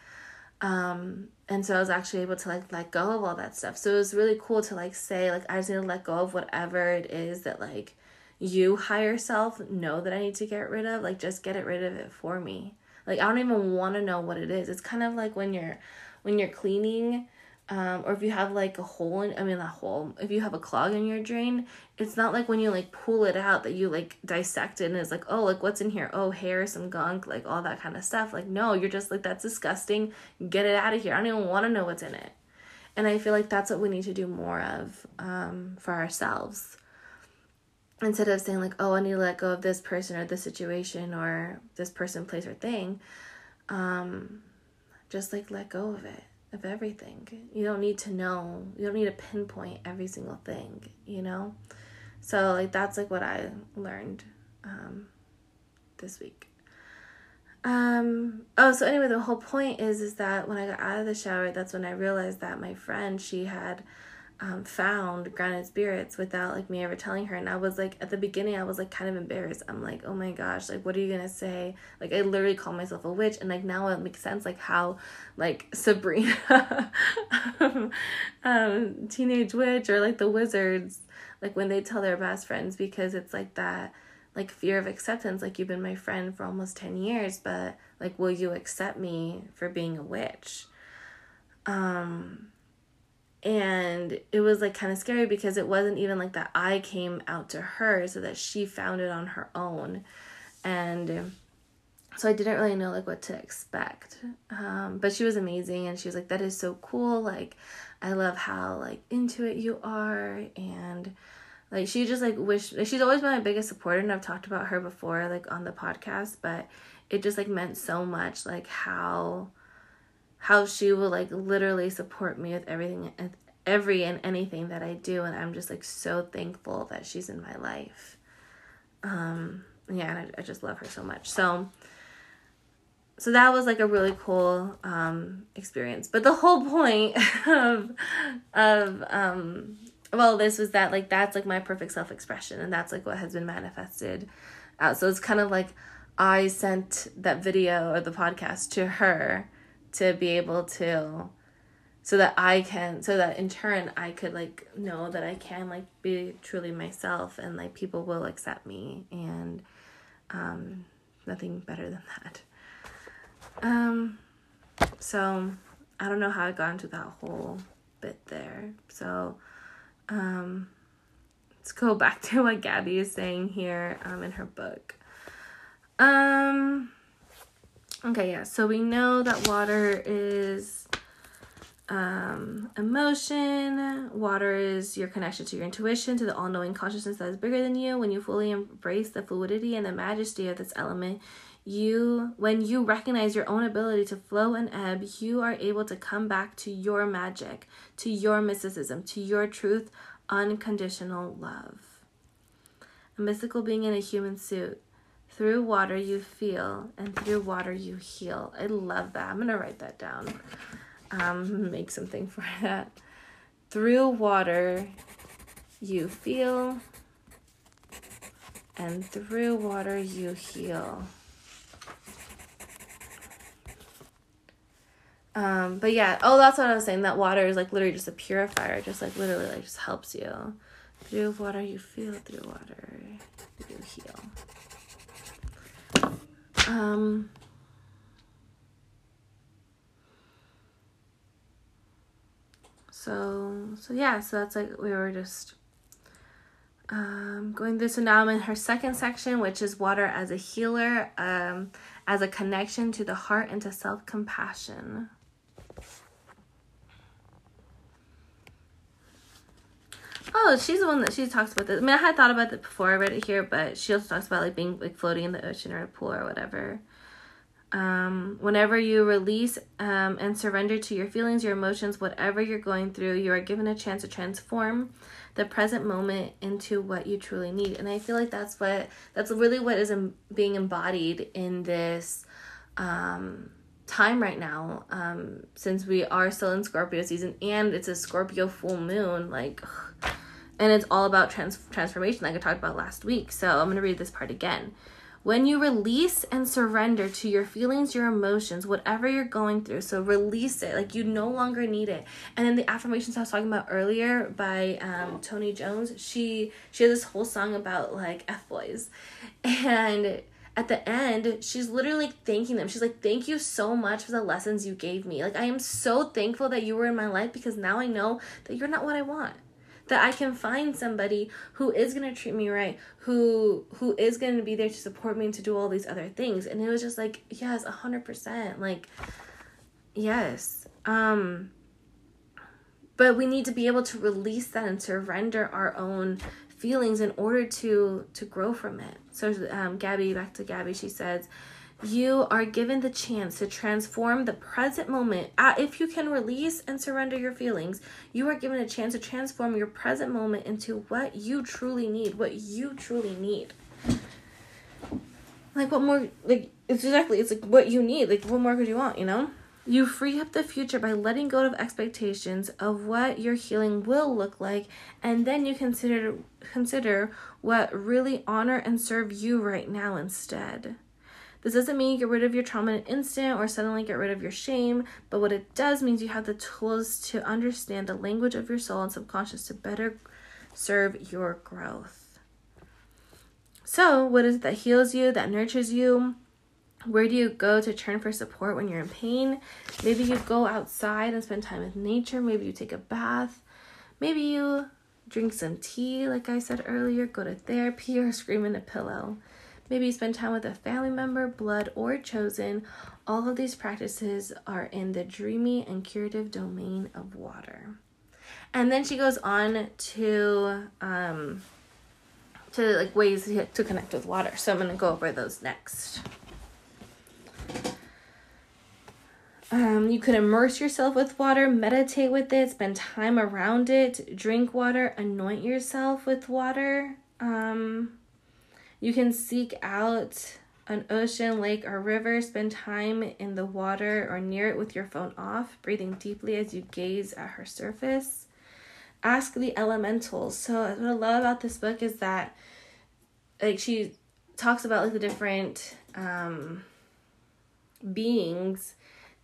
Um, and so I was actually able to like let go of all that stuff. So it was really cool to like say like I just need to let go of whatever it is that like you higher self know that I need to get rid of, like just get it rid of it for me. Like I don't even want to know what it is. It's kind of like when you're when you're cleaning um, or if you have like a hole in, I mean a hole, if you have a clog in your drain, it's not like when you like pull it out that you like dissect it and it's like, oh, like what's in here? Oh, hair, some gunk, like all that kind of stuff. Like, no, you're just like, that's disgusting. Get it out of here. I don't even want to know what's in it. And I feel like that's what we need to do more of um, for ourselves instead of saying like oh i need to let go of this person or this situation or this person place or thing um just like let go of it of everything. You don't need to know. You don't need to pinpoint every single thing you know? So like that's like what i learned um this week. Um oh so anyway the whole point is is that when i got out of the shower that's when i realized that my friend she had um, found grounded spirits without like me ever telling her. And i was like at the beginning i was like kind of embarrassed. I'm like oh my gosh like what are you gonna say? Like i literally call myself a witch. And like now it makes sense like how like sabrina um, teenage witch or like the wizards like when they tell their best friends because it's like that like fear of acceptance. Like you've been my friend for almost 10 years but like will you accept me for being a witch? Um and it was like kind of scary because it wasn't even like that I came out to her so that she found it on her own. And so I didn't really know like what to expect. Um, but she was amazing and she was like that is so cool. Like I love how like into it you are. And like she just like wish she's always been my biggest supporter and I've talked about her before like on the podcast but it just like meant so much like how how she will like literally support me with everything every and anything that I do and I'm just like so thankful that she's in my life. Um yeah, and I, I just love her so much. So so that was like a really cool um experience. But the whole point of of um well this was that like that's like my perfect self-expression and that's like what has been manifested out. So it's kind of like I sent that video or the podcast to her to be able to so that I can so that in turn I could like know that I can like be truly myself and like people will accept me and um nothing better than that. Um so I don't know how I got into that whole bit there. So um let's go back to what Gabby is saying here um in her book. Um Okay, yeah. So we know that water is um, emotion. Water is your connection to your intuition, to the all knowing consciousness that is bigger than you. When you fully embrace the fluidity and the majesty of this element, you when you recognize your own ability to flow and ebb you are able to come back to your magic to your mysticism to your truth unconditional love a mystical being in a human suit through water you feel, and through water you heal. I love that. I'm going to write that down. Um, make something for that. Through water you feel, and through water you heal. Um, but yeah, oh, that's what I was saying. That water is like literally just a purifier, just like literally like just helps you. Through water you feel, through water you heal. Um, so so yeah, so that's like we were just um, going through. So now I'm in her second section, which is water as a healer, um, as a connection to the heart and to self compassion. Oh, she's the one that she talks about this. I mean, I had thought about it before I read it here, but she also talks about like being like floating in the ocean or a pool or whatever. Um, whenever you release um, and surrender to your feelings, your emotions, whatever you're going through, you are given a chance to transform the present moment into what you truly need. And I feel like that's what that's really what is being embodied in this um, time right now. Um, since we are still in Scorpio season and it's a Scorpio full moon, like. And it's all about trans- transformation, like I talked about last week. So I'm going to read this part again. When you release and surrender to your feelings, your emotions, whatever you're going through, so release it. Like you no longer need it. And then the affirmations I was talking about earlier by um, Tony Jones, she she has this whole song about like f boys, and at the end, she's literally thanking them. She's like, Thank you so much for the lessons you gave me. Like, I am so thankful that you were in my life because now I know that you're not what I want that I can find somebody who is going to treat me right, who who is going to be there to support me and to do all these other things. And it was just like, yes, 100%. Like yes. Um but we need to be able to release that and surrender our own feelings in order to to grow from it. So um Gabby back to Gabby she says you are given the chance to transform the present moment. Uh, if you can release and surrender your feelings, you are given a chance to transform your present moment into what you truly need, what you truly need. Like, what more? Like, it's exactly, it's like what you need. Like, what more could you want, you know? You free up the future by letting go of expectations of what your healing will look like, and then you consider consider what really honor and serve you right now instead. This doesn't mean you get rid of your trauma in an instant or suddenly get rid of your shame, but what it does means you have the tools to understand the language of your soul and subconscious to better serve your growth. So, what is it that heals you, that nurtures you? Where do you go to turn for support when you're in pain? Maybe you go outside and spend time with nature. Maybe you take a bath. Maybe you drink some tea, like I said earlier, go to therapy or scream in a pillow. Maybe spend time with a family member, blood, or chosen. All of these practices are in the dreamy and curative domain of water. And then she goes on to um, to like ways to connect with water. So I'm gonna go over those next. Um, you could immerse yourself with water, meditate with it, spend time around it, drink water, anoint yourself with water. Um, you can seek out an ocean, lake, or river, spend time in the water or near it with your phone off, breathing deeply as you gaze at her surface. Ask the elementals. So, what I love about this book is that, like, she talks about like the different um, beings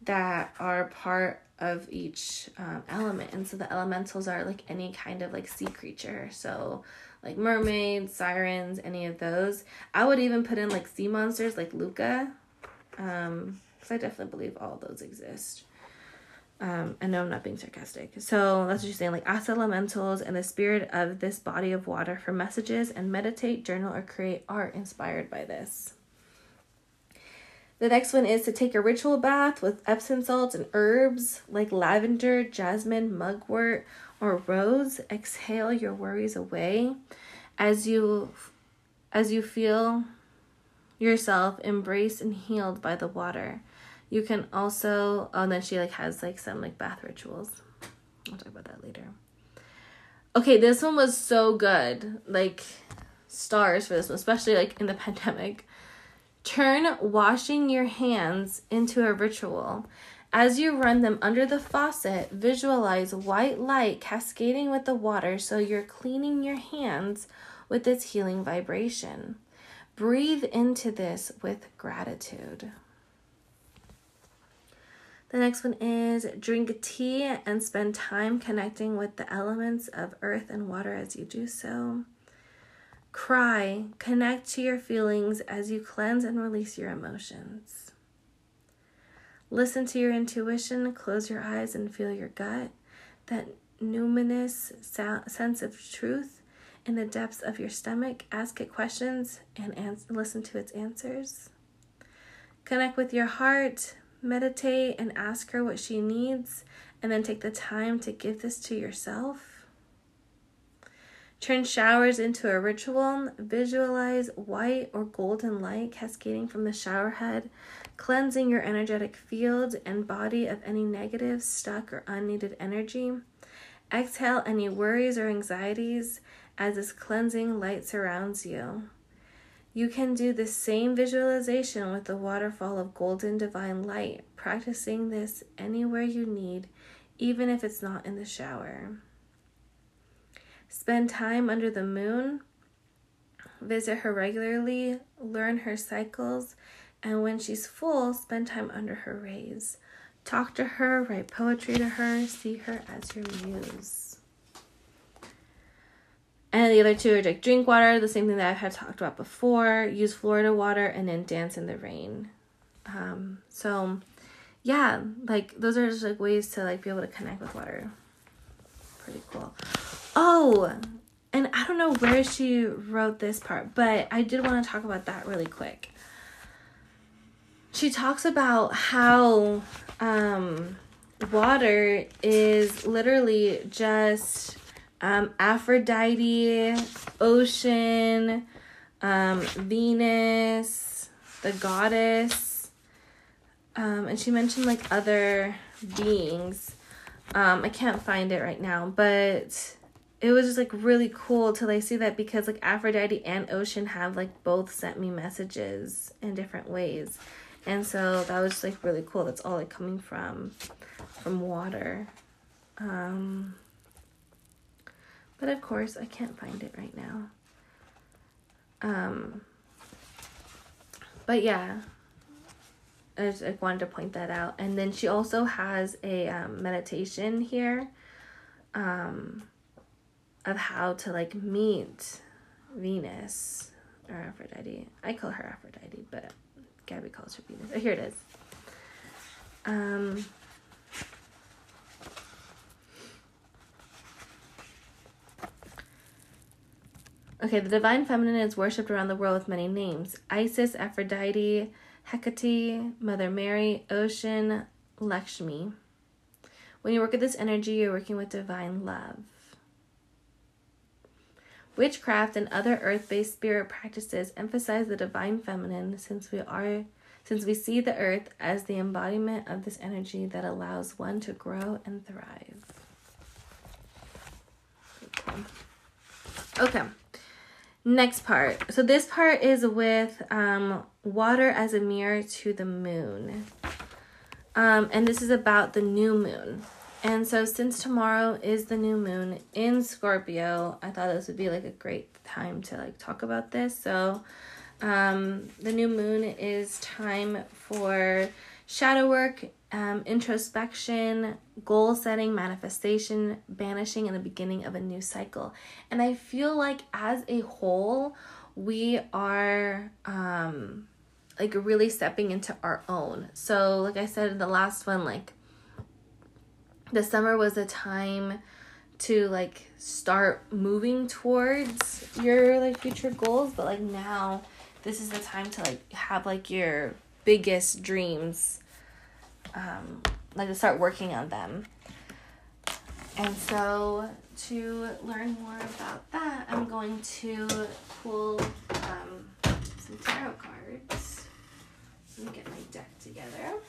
that are part of each um, element, and so the elementals are like any kind of like sea creature. So, like mermaids, sirens, any of those. I would even put in like sea monsters like Luca, um, because I definitely believe all those exist. Um, I know I'm not being sarcastic. So that's what you're saying. Like ask elementals and the spirit of this body of water for messages and meditate, journal, or create art inspired by this. The next one is to take a ritual bath with Epsom salts and herbs like lavender, jasmine, mugwort, or rose, exhale your worries away as you as you feel yourself embraced and healed by the water. You can also oh and then she like has like some like bath rituals. I'll talk about that later. Okay, this one was so good. Like stars for this one, especially like in the pandemic. Turn washing your hands into a ritual. As you run them under the faucet, visualize white light cascading with the water so you're cleaning your hands with its healing vibration. Breathe into this with gratitude. The next one is drink tea and spend time connecting with the elements of earth and water as you do so. Cry, connect to your feelings as you cleanse and release your emotions. Listen to your intuition, close your eyes and feel your gut, that numinous sense of truth in the depths of your stomach. Ask it questions and ans- listen to its answers. Connect with your heart, meditate, and ask her what she needs, and then take the time to give this to yourself. Turn showers into a ritual. Visualize white or golden light cascading from the shower head, cleansing your energetic field and body of any negative, stuck, or unneeded energy. Exhale any worries or anxieties as this cleansing light surrounds you. You can do the same visualization with the waterfall of golden divine light, practicing this anywhere you need, even if it's not in the shower. Spend time under the moon, visit her regularly, learn her cycles, and when she's full, spend time under her rays. Talk to her, write poetry to her, see her as your muse. And the other two are like drink water, the same thing that I had talked about before, use Florida water, and then dance in the rain. Um, so, yeah, like those are just like ways to like be able to connect with water. Pretty cool. Oh, and I don't know where she wrote this part, but I did want to talk about that really quick. She talks about how um, water is literally just um, Aphrodite, ocean, um, Venus, the goddess, um, and she mentioned like other beings. Um, I can't find it right now, but it was just like really cool to like see that because like Aphrodite and Ocean have like both sent me messages in different ways. And so that was just like really cool. That's all like coming from from water. Um but of course I can't find it right now. Um but yeah, I just like wanted to point that out. And then she also has a um, meditation here. Um of how to like meet Venus or Aphrodite. I call her Aphrodite, but Gabby calls her Venus. Oh, here it is. Um, okay, the divine feminine is worshipped around the world with many names Isis, Aphrodite, Hecate, Mother Mary, Ocean, Lakshmi. When you work with this energy, you're working with divine love. Witchcraft and other earth-based spirit practices emphasize the divine feminine since we are since we see the earth as the embodiment of this energy that allows one to grow and thrive. Okay. Next part. So this part is with um, water as a mirror to the moon. Um, and this is about the new moon. And so, since tomorrow is the new moon in Scorpio, I thought this would be like a great time to like talk about this. So, um, the new moon is time for shadow work, um, introspection, goal setting, manifestation, banishing, and the beginning of a new cycle. And I feel like as a whole, we are um, like really stepping into our own. So, like I said in the last one, like the summer was a time to like start moving towards your like future goals but like now this is the time to like have like your biggest dreams um like to start working on them. And so to learn more about that i'm going to pull um, some tarot cards me get my deck together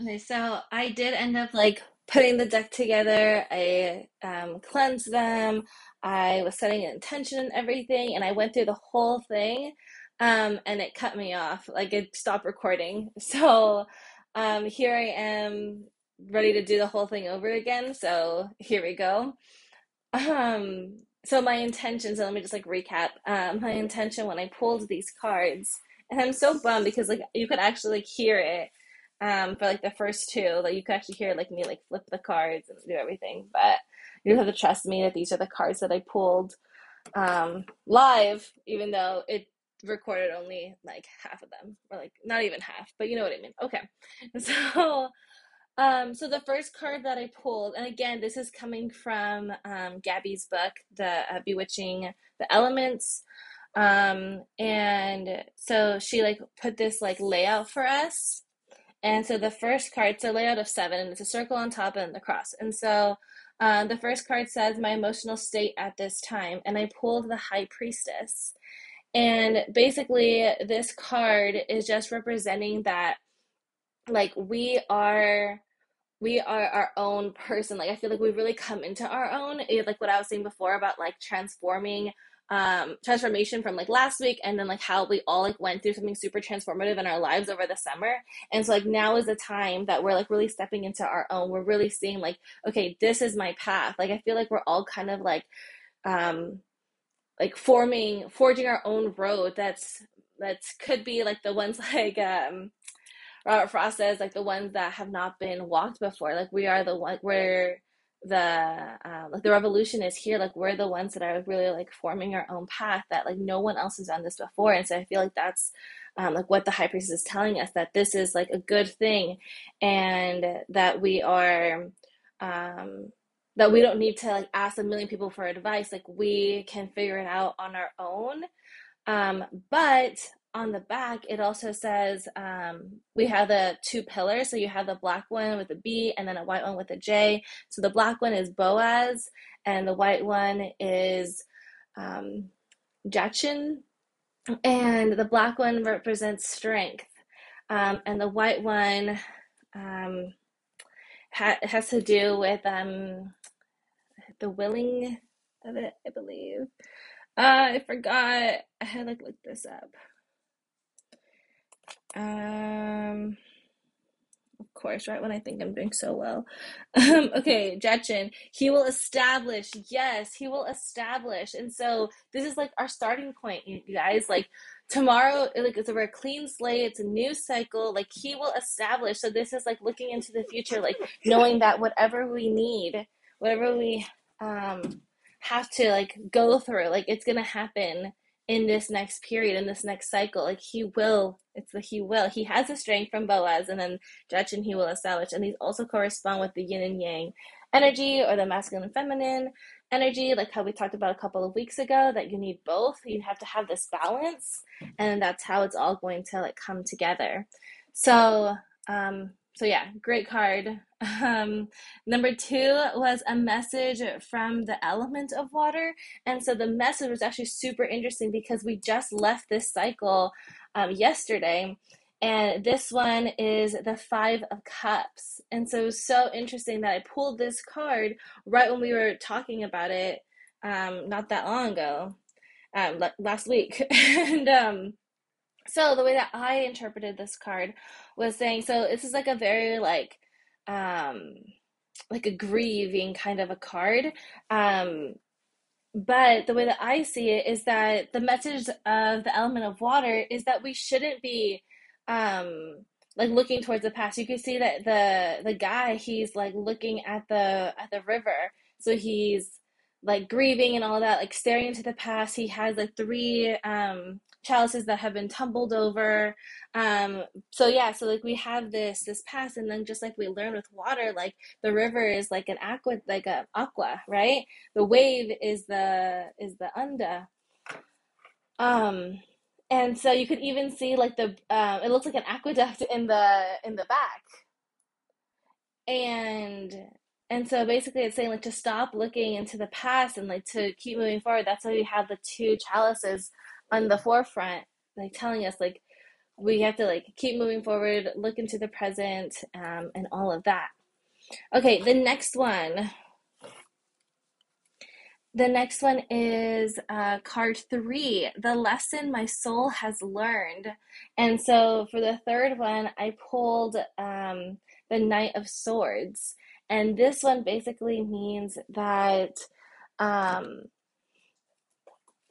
Okay, so I did end up like putting the deck together. I um, cleansed them. I was setting an intention and everything, and I went through the whole thing, um, and it cut me off. Like it stopped recording. So um, here I am, ready to do the whole thing over again. So here we go. Um, so my intention. So let me just like recap. Um, my intention when I pulled these cards, and I'm so bummed because like you could actually like hear it um, for like the first two. Like you could actually hear like me like flip the cards and do everything, but you have to trust me that these are the cards that I pulled um, live, even though it recorded only like half of them, or like not even half, but you know what I mean. Okay, so. Um, so the first card that I pulled, and again, this is coming from um, Gabby's book, the uh, Bewitching the Elements. Um, and so she like put this like layout for us And so the first card, it's a layout of seven, and it's a circle on top and the cross. And so uh, the first card says, My emotional state at this time. And I pulled the High Priestess. And basically, this card is just representing that, like, we are we are our own person like i feel like we really come into our own it, like what i was saying before about like transforming um transformation from like last week and then like how we all like went through something super transformative in our lives over the summer. And so like now is the time that we're like really stepping into our own. We're really seeing like okay this is my path. Like i feel like we're all kind of like um like forming forging our own road that's that's could be like the ones like um Robert Frost says like the ones that have not been walked before. Like we are the one we're the uh, like the revolution is here like we're the ones that are really like forming our own path that like no one else has done this before. And so i feel like that's um, like what the high priestess telling us that this is like a good thing and that we are um that we don't need to like ask a million people for advice. Like we can figure it out on our own. Um but on the back it also says um we have the two pillars so you have the black one with a b and then a white one with a j so the black one is boaz and the white one is um jachin and the black one represents strength um and the white one um ha- has to do with um the willing of it, I believe. Uh, I forgot. I had like looked this up. Um, of course, right when I think I'm doing so well. Um, okay, Jachin, he will establish. Yes, he will establish. And so this is like our starting point, you guys. Like tomorrow, like it's a very clean slate. It's a new cycle. Like he will establish. So this is like looking into the future, like knowing that whatever we need, whatever we um have to like go through, like it's gonna happen in this next period, in this next cycle. Like he will, it's the he will. He has the strength from Boaz, and then Jachin he will establish. And these also correspond with the yin and yang energy or the masculine and feminine energy, like how we talked about a couple of weeks ago, that you need both. You have to have this balance, and that's how it's all going to like come together. So, um, so yeah, great card. Um, number two was a message from the element of water. And so the message was actually super interesting because we just left this cycle um, yesterday. And this one is the Five of Cups. And so it was so interesting that I pulled this card right when we were talking about it um, not that long ago, um, last week. and um, so the way that I interpreted this card was saying, so this is like a very like, um, like a grieving kind of a card. Um, but the way that I see it is that the message of the element of water is that we shouldn't be, um, like looking towards the past. You can see that the the guy he's like looking at the at the river, so he's like grieving and all that, like staring into the past. He has like three um chalices that have been tumbled over. Um, so yeah, so like we have this this past, and then just like we learn with water, like the river is like an aqua, like a aqua, right? The wave is the is the unda. Um, and so you could even see like the um, it looks like an aqueduct in the in the back, and and so basically it's saying like to stop looking into the past and like to keep moving forward. That's why we have the two chalices on the forefront, like telling us like we have to like keep moving forward, look into the present, um, and all of that. Okay, the next one. The next one is uh, card three, the lesson my soul has learned. And so for the third one, I pulled um, the Knight of Swords. And this one basically means that um,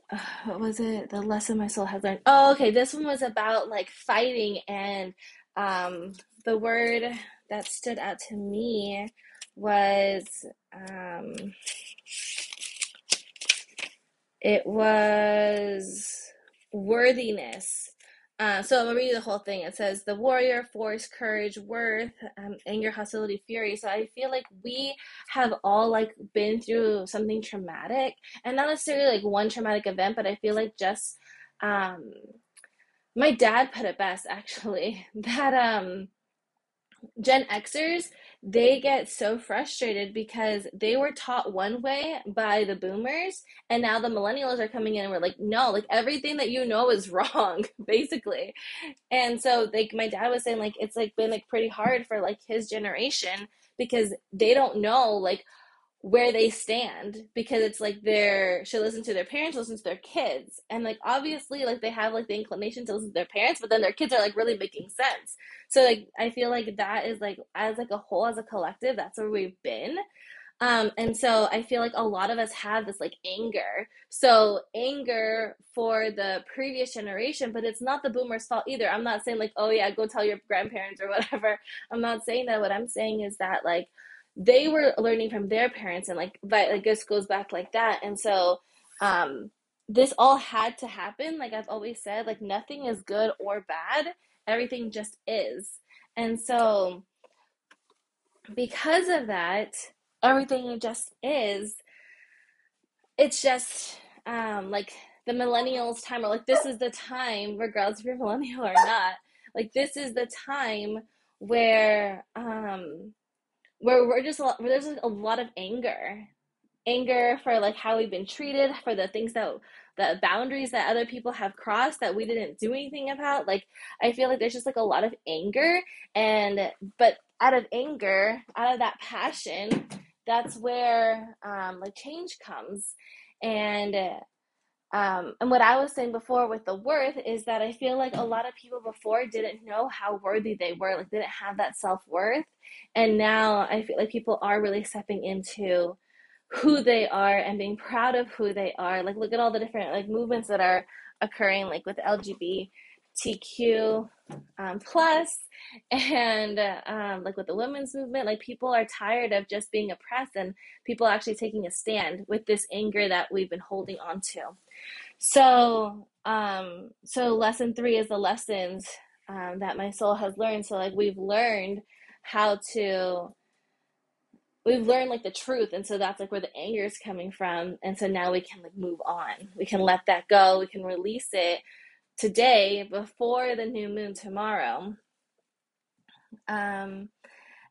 what was it? The lesson my soul has learned. Oh, okay. This one was about like fighting, and um, the word that stood out to me was um, it was worthiness. Uh, so I'm gonna read the whole thing. It says the warrior, force, courage, worth, um, anger, hostility, fury. So I feel like we have all like been through something traumatic, and not necessarily like one traumatic event, but I feel like just um, my dad put it best actually that um Gen Xers, they get so frustrated because they were taught one way by the boomers, and now the millennials are coming in and we're like, no, like everything that you know is wrong, basically. And so like my dad was saying like it's like been like pretty hard for like his generation because they don't know like where they stand because it's like they're should listen to their parents listen to their kids and like obviously like they have like the inclination to listen to their parents but then their kids are like really making sense. So like i feel like that is like as like a whole as a collective that's where we've been. Um and so i feel like a lot of us have this like anger. So anger for the previous generation but it's not the boomers fault either. I'm not saying like oh yeah go tell your grandparents or whatever. I'm not saying that. What i'm saying is that like they were learning from their parents and like but like this goes back like that. And so um this all had to happen like i've always said like nothing is good or bad. Everything just is. And so because of that everything just is. It's just um like the millennials time or like this is the time regardless if you're millennial or not like this is the time where um where we're just lot, where there's a lot of anger. Anger for like how we've been treated for the things that the boundaries that other people have crossed that we didn't do anything about. Like i feel like there's just like a lot of anger. And but out of anger out of that passion that's where um like change comes. And um, and what I was saying before with the worth is that I feel like a lot of people before didn't know how worthy they were, like didn't have that self worth. And now I feel like people are really stepping into who they are and being proud of who they are. Like look at all the different like movements that are occurring, like with LGBTQ um, plus, and um, like with the women's movement. Like people are tired of just being oppressed, and people actually taking a stand with this anger that we've been holding on to. So, um, so lesson three is the lessons um, that my soul has learned. So, like, we've learned how to, we've learned like the truth, and so that's like where the anger is coming from. And so now we can like move on. We can let that go. We can release it today before the new moon tomorrow. Um,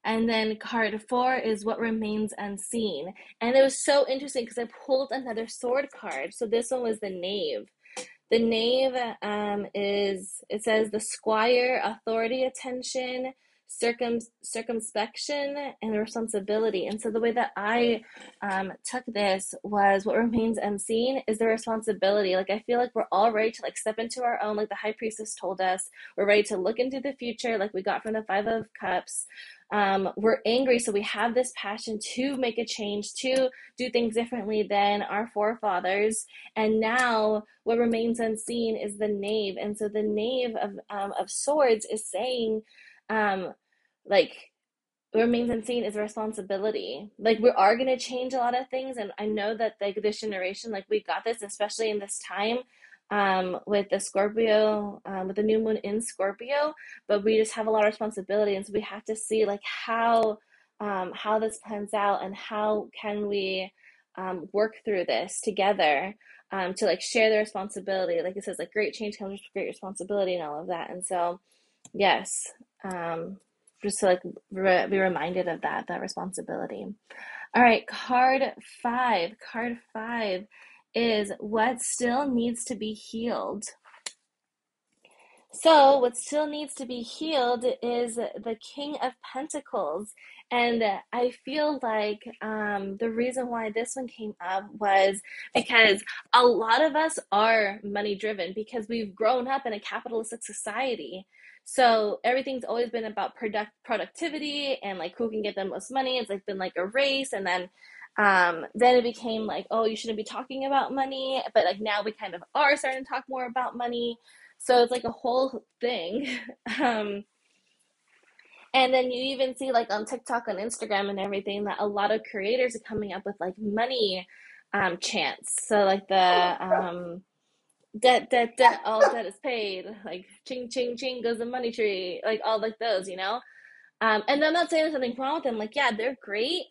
and then card four is what remains unseen. And it was so interesting because I pulled another sword card. So this one was the knave. The knave um, is, it says the squire, authority, attention, circum circumspection and responsibility. And so the way that I um, took this was what remains unseen is the responsibility. Like I feel like we're all ready to like step into our own, like the high priestess told us. We're ready to look into the future, like we got from the five of cups. Um, we're angry, so we have this passion to make a change, to do things differently than our forefathers. And now, what remains unseen is the knave. And so, the knave of um, of swords is saying, um, like remains unseen is responsibility. Like we are gonna change a lot of things, and I know that like this generation, like we got this, especially in this time, um, with the Scorpio, um, with the new moon in Scorpio. But we just have a lot of responsibility, and so we have to see like how um, how this plans out and how can we um, work through this together um, to like share the responsibility. Like it says, like great change comes with great responsibility and all of that. And so, yes. Um, just to like re- be reminded of that that responsibility. All right card five. Card five is what still needs to be healed. So what still needs to be healed is the king of pentacles. And i feel like um, the reason why this one came up was because a lot of us are money driven because we've grown up in a capitalistic society so everything's always been about product productivity and like who can get the most money. It's like been like a race, and then um, then it became like, oh, you shouldn't be talking about money. But like now we kind of are starting to talk more about money. So it's like a whole thing. um, and then you even see like on TikTok and Instagram and everything that a lot of creators are coming up with like money um, chants. So like the um, debt, debt, debt, all debt is paid. Like ching, ching, ching goes the money tree. Like all like those, you know. Um, and I'm not saying there's something wrong with them. Like yeah, they're great,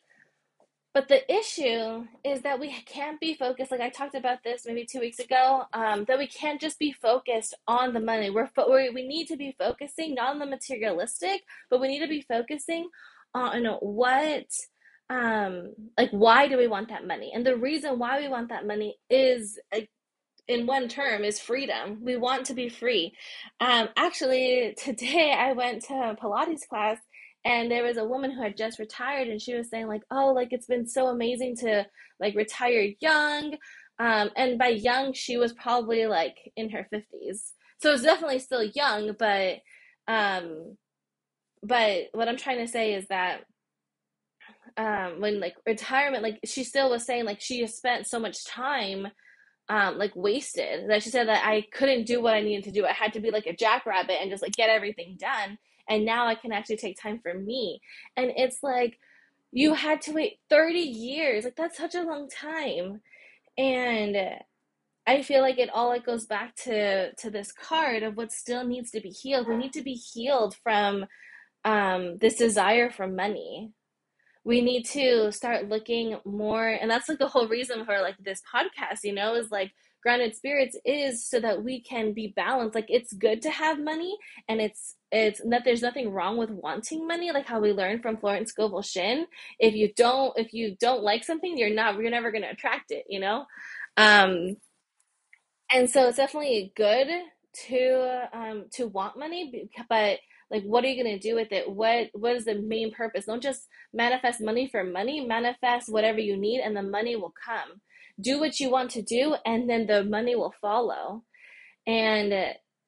But the issue is that we can't be focused. Like I talked about this maybe two weeks ago. Um, that we can't just be focused on the money. We're fo- we we need to be focusing not on the materialistic, but we need to be focusing on what, um, like why do we want that money? And the reason why we want that money is like in one term is freedom. We want to be free. Um, actually, today I went to Pilates class and there was a woman who had just retired and she was saying like, "Oh, like it's been so amazing to like retire young." Um, and by young, she was probably like in her 50s. So it's definitely still young, but um but what I'm trying to say is that um when like retirement like she still was saying like she has spent so much time um like wasted that she said that I couldn't do what I needed to do. I had to be like a jackrabbit and just like get everything done. And now I can actually take time for me. And it's like you had to wait 30 years. Like that's such a long time. And I feel like it all like goes back to to this card of what still needs to be healed. We need to be healed from um this desire for money we need to start looking more and that's like the whole reason for like this podcast you know is like grounded spirits is so that we can be balanced. Like it's good to have money and it's it's that there's nothing wrong with wanting money like how we learned from florence scovel shinn if you don't if you don't like something you're not you're never going to attract it you know? Um and so it's definitely good to um to want money but like what are you going to do with it? What what is the main purpose? Don't just manifest money for money manifest whatever you need and the money will come. Do what you want to do and then the money will follow. And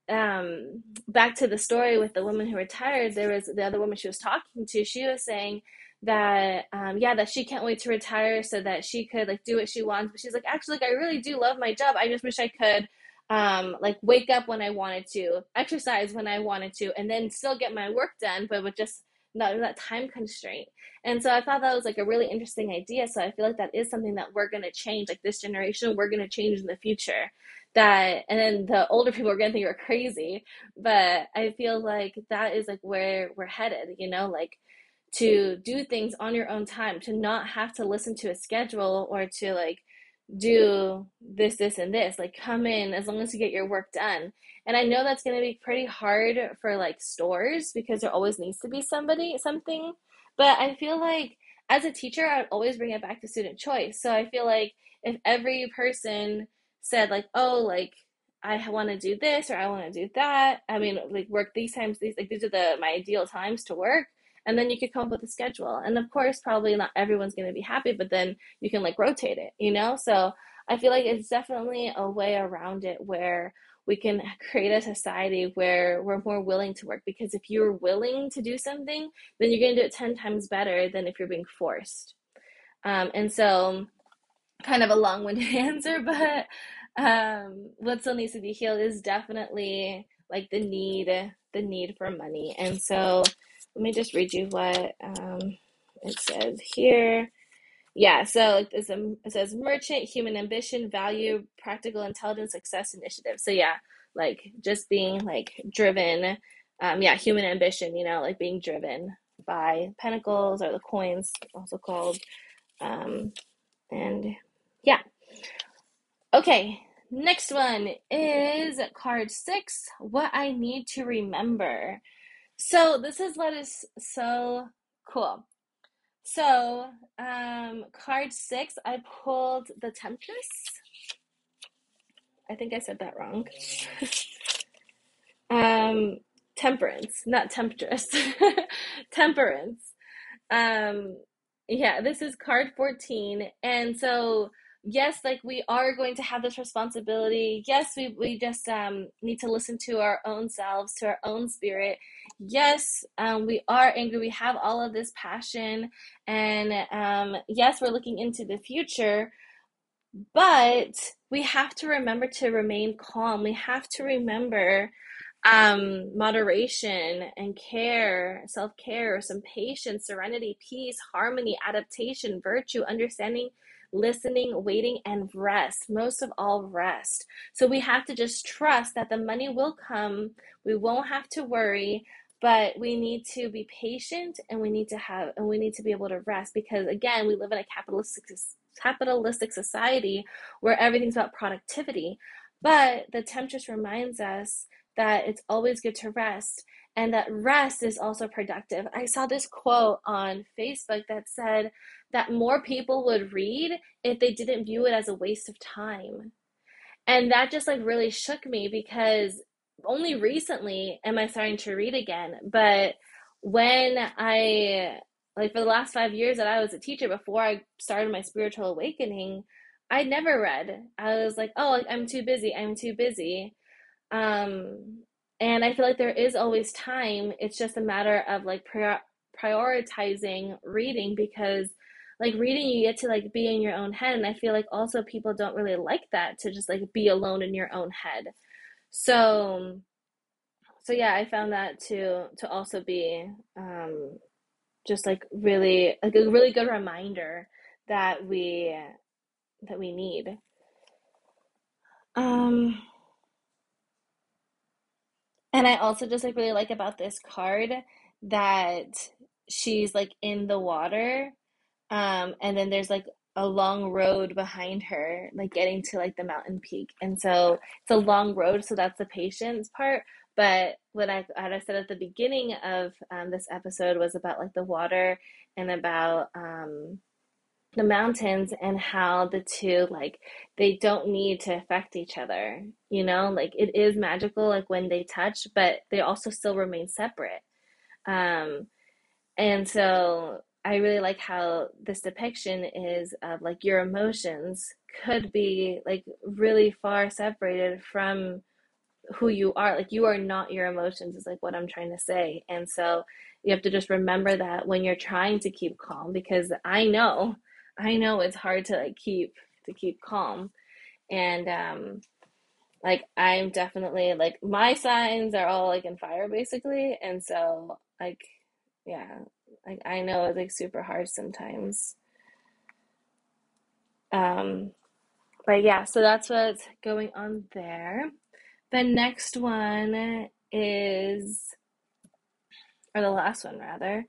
um back to the story with the woman who retired there was the other woman she was talking to she was saying that um yeah that she can't wait to retire so that she could like do what she wants. But she's like actually like I really do love my job. I just wish I could um like wake up when I wanted to, exercise when I wanted to, and then still get my work done, but with just not that time constraint. And so I thought that was like a really interesting idea. So I feel like that is something that we're gonna change, like this generation, we're gonna change in the future. That and then the older people are gonna think we're crazy, but I feel like that is like where we're headed, you know, like to do things on your own time, to not have to listen to a schedule or to like do this, this, and this. Like, come in as long as you get your work done. And I know that's going to be pretty hard for like stores because there always needs to be somebody, something. But I feel like as a teacher, I'd always bring it back to student choice. So I feel like if every person said, like, oh, like, I want to do this or I want to do that. I mean, like work these times. These like these are the my ideal times to work and then you could come up with a schedule. And of course probably not everyone's going to be happy but then you can like rotate it you know? So i feel like it's definitely a way around it where we can create a society where we're more willing to work because if you're willing to do something then you're going to do it 10 times better than if you're being forced. Um, and so kind of a long-winded answer but um, what still needs to be healed is definitely like the need the need for money. And so let me just read you what um, it says here. Yeah, so it says merchant, human ambition, value, practical intelligence, success, initiative. So yeah, like just being like driven. Um, yeah, human ambition. You know, like being driven by pentacles or the coins, also called. Um, and yeah. Okay, next one is card six. What I need to remember. So this is what is so cool. So, um, card six, I pulled the Temptress. I think I said that wrong. um, temperance, not temptress. temperance. Um, yeah, this is card 14. And so yes, like we are going to have this responsibility. Yes, we, we just um, need to listen to our own selves, to our own spirit. Yes, um, we are angry. We have all of this passion. And um, yes, we're looking into the future. But we have to remember to remain calm. We have to remember um, moderation and care, self care, some patience, serenity, peace, harmony, adaptation, virtue, understanding listening, waiting, and rest. Most of all, rest. So we have to just trust that the money will come. We won't have to worry. but we need to be patient and we need to have and we need to be able to rest because again we live in a capitalistic capitalistic society where everything's about productivity but the temptress reminds us that it's always good to rest and that rest is also productive i saw this quote on facebook that said that more people would read if they didn't view it as a waste of time and that just like really shook me because only recently am I starting to read again. But when I, like, for the last five years that I was a teacher before I started my spiritual awakening, I never read. I was like, oh, I'm too busy. I'm too busy. Um, and I feel like there is always time. It's just a matter of like prior- prioritizing reading because like reading you get to like be in your own head and i feel like also people don't really like that to just like be alone in your own head. So so yeah i found that to to also be um just like really like a really good reminder that we that we need. Um and i also just like really like about this card that she's like in the water um and then there's like a long road behind her, like getting to like the mountain peak. And so it's a long road, so that's the patience part. But what I, what I said at the beginning of um, this episode was about like the water and about um, the mountains and how the two like they don't need to affect each other. You know, like it is magical like when they touch, but they also still remain separate. Um, and so I really like how this depiction is of like your emotions could be like really far separated from who you are. Like you are not your emotions is like what I'm trying to say. And so you have to just remember that when you're trying to keep calm because I know, I know it's hard to like keep to keep calm. And um like I'm definitely like my signs are all like in fire basically. And so like yeah, like I know it's like super hard sometimes. Um, but yeah, so that's what's going on there. The next one is, or the last one rather,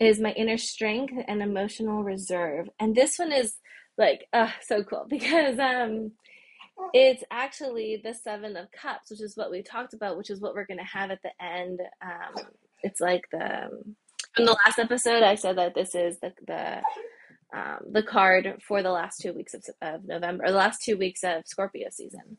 is my inner strength and emotional reserve. And this one is like, uh, so cool because um, it's actually the Seven of Cups, which is what we talked about, which is what we're going to have at the end. Um, it's like the in the last episode, I said that this is the the um, the card for the last two weeks of, of November, or the last two weeks of Scorpio season.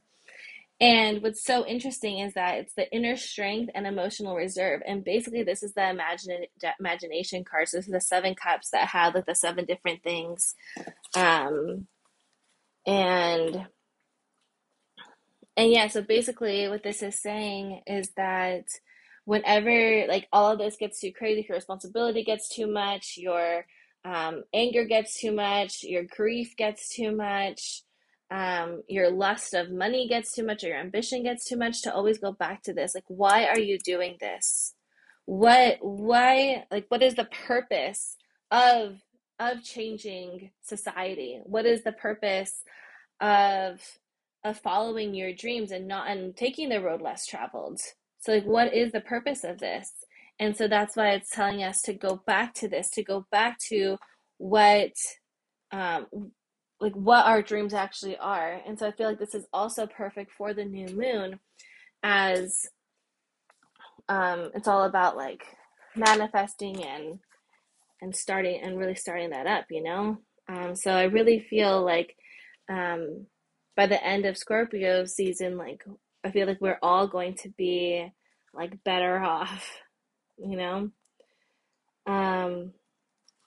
And what's so interesting is that it's the inner strength and emotional reserve. And basically, this is the imagine, imagination card. So, this is the seven cups that have like the seven different things. Um, and and yeah, so basically, what this is saying is that whenever like all of this gets too crazy, your responsibility gets too much, your um, anger gets too much, your grief gets too much, um, your lust of money gets too much, or your ambition gets too much, to always go back to this. Like, why are you doing this? What, why, like, what is the purpose of of changing society? What is the purpose of of following your dreams and not and taking the road less traveled? So, like, what is the purpose of this? And so that's why it's telling us to go back to this, to go back to what, um, like, what our dreams actually are. And so I feel like this is also perfect for the new moon, as um, it's all about like manifesting and and starting and really starting that up, you know. Um, so I really feel like um, by the end of Scorpio season, like I feel like we're all going to be like better off, you know? Um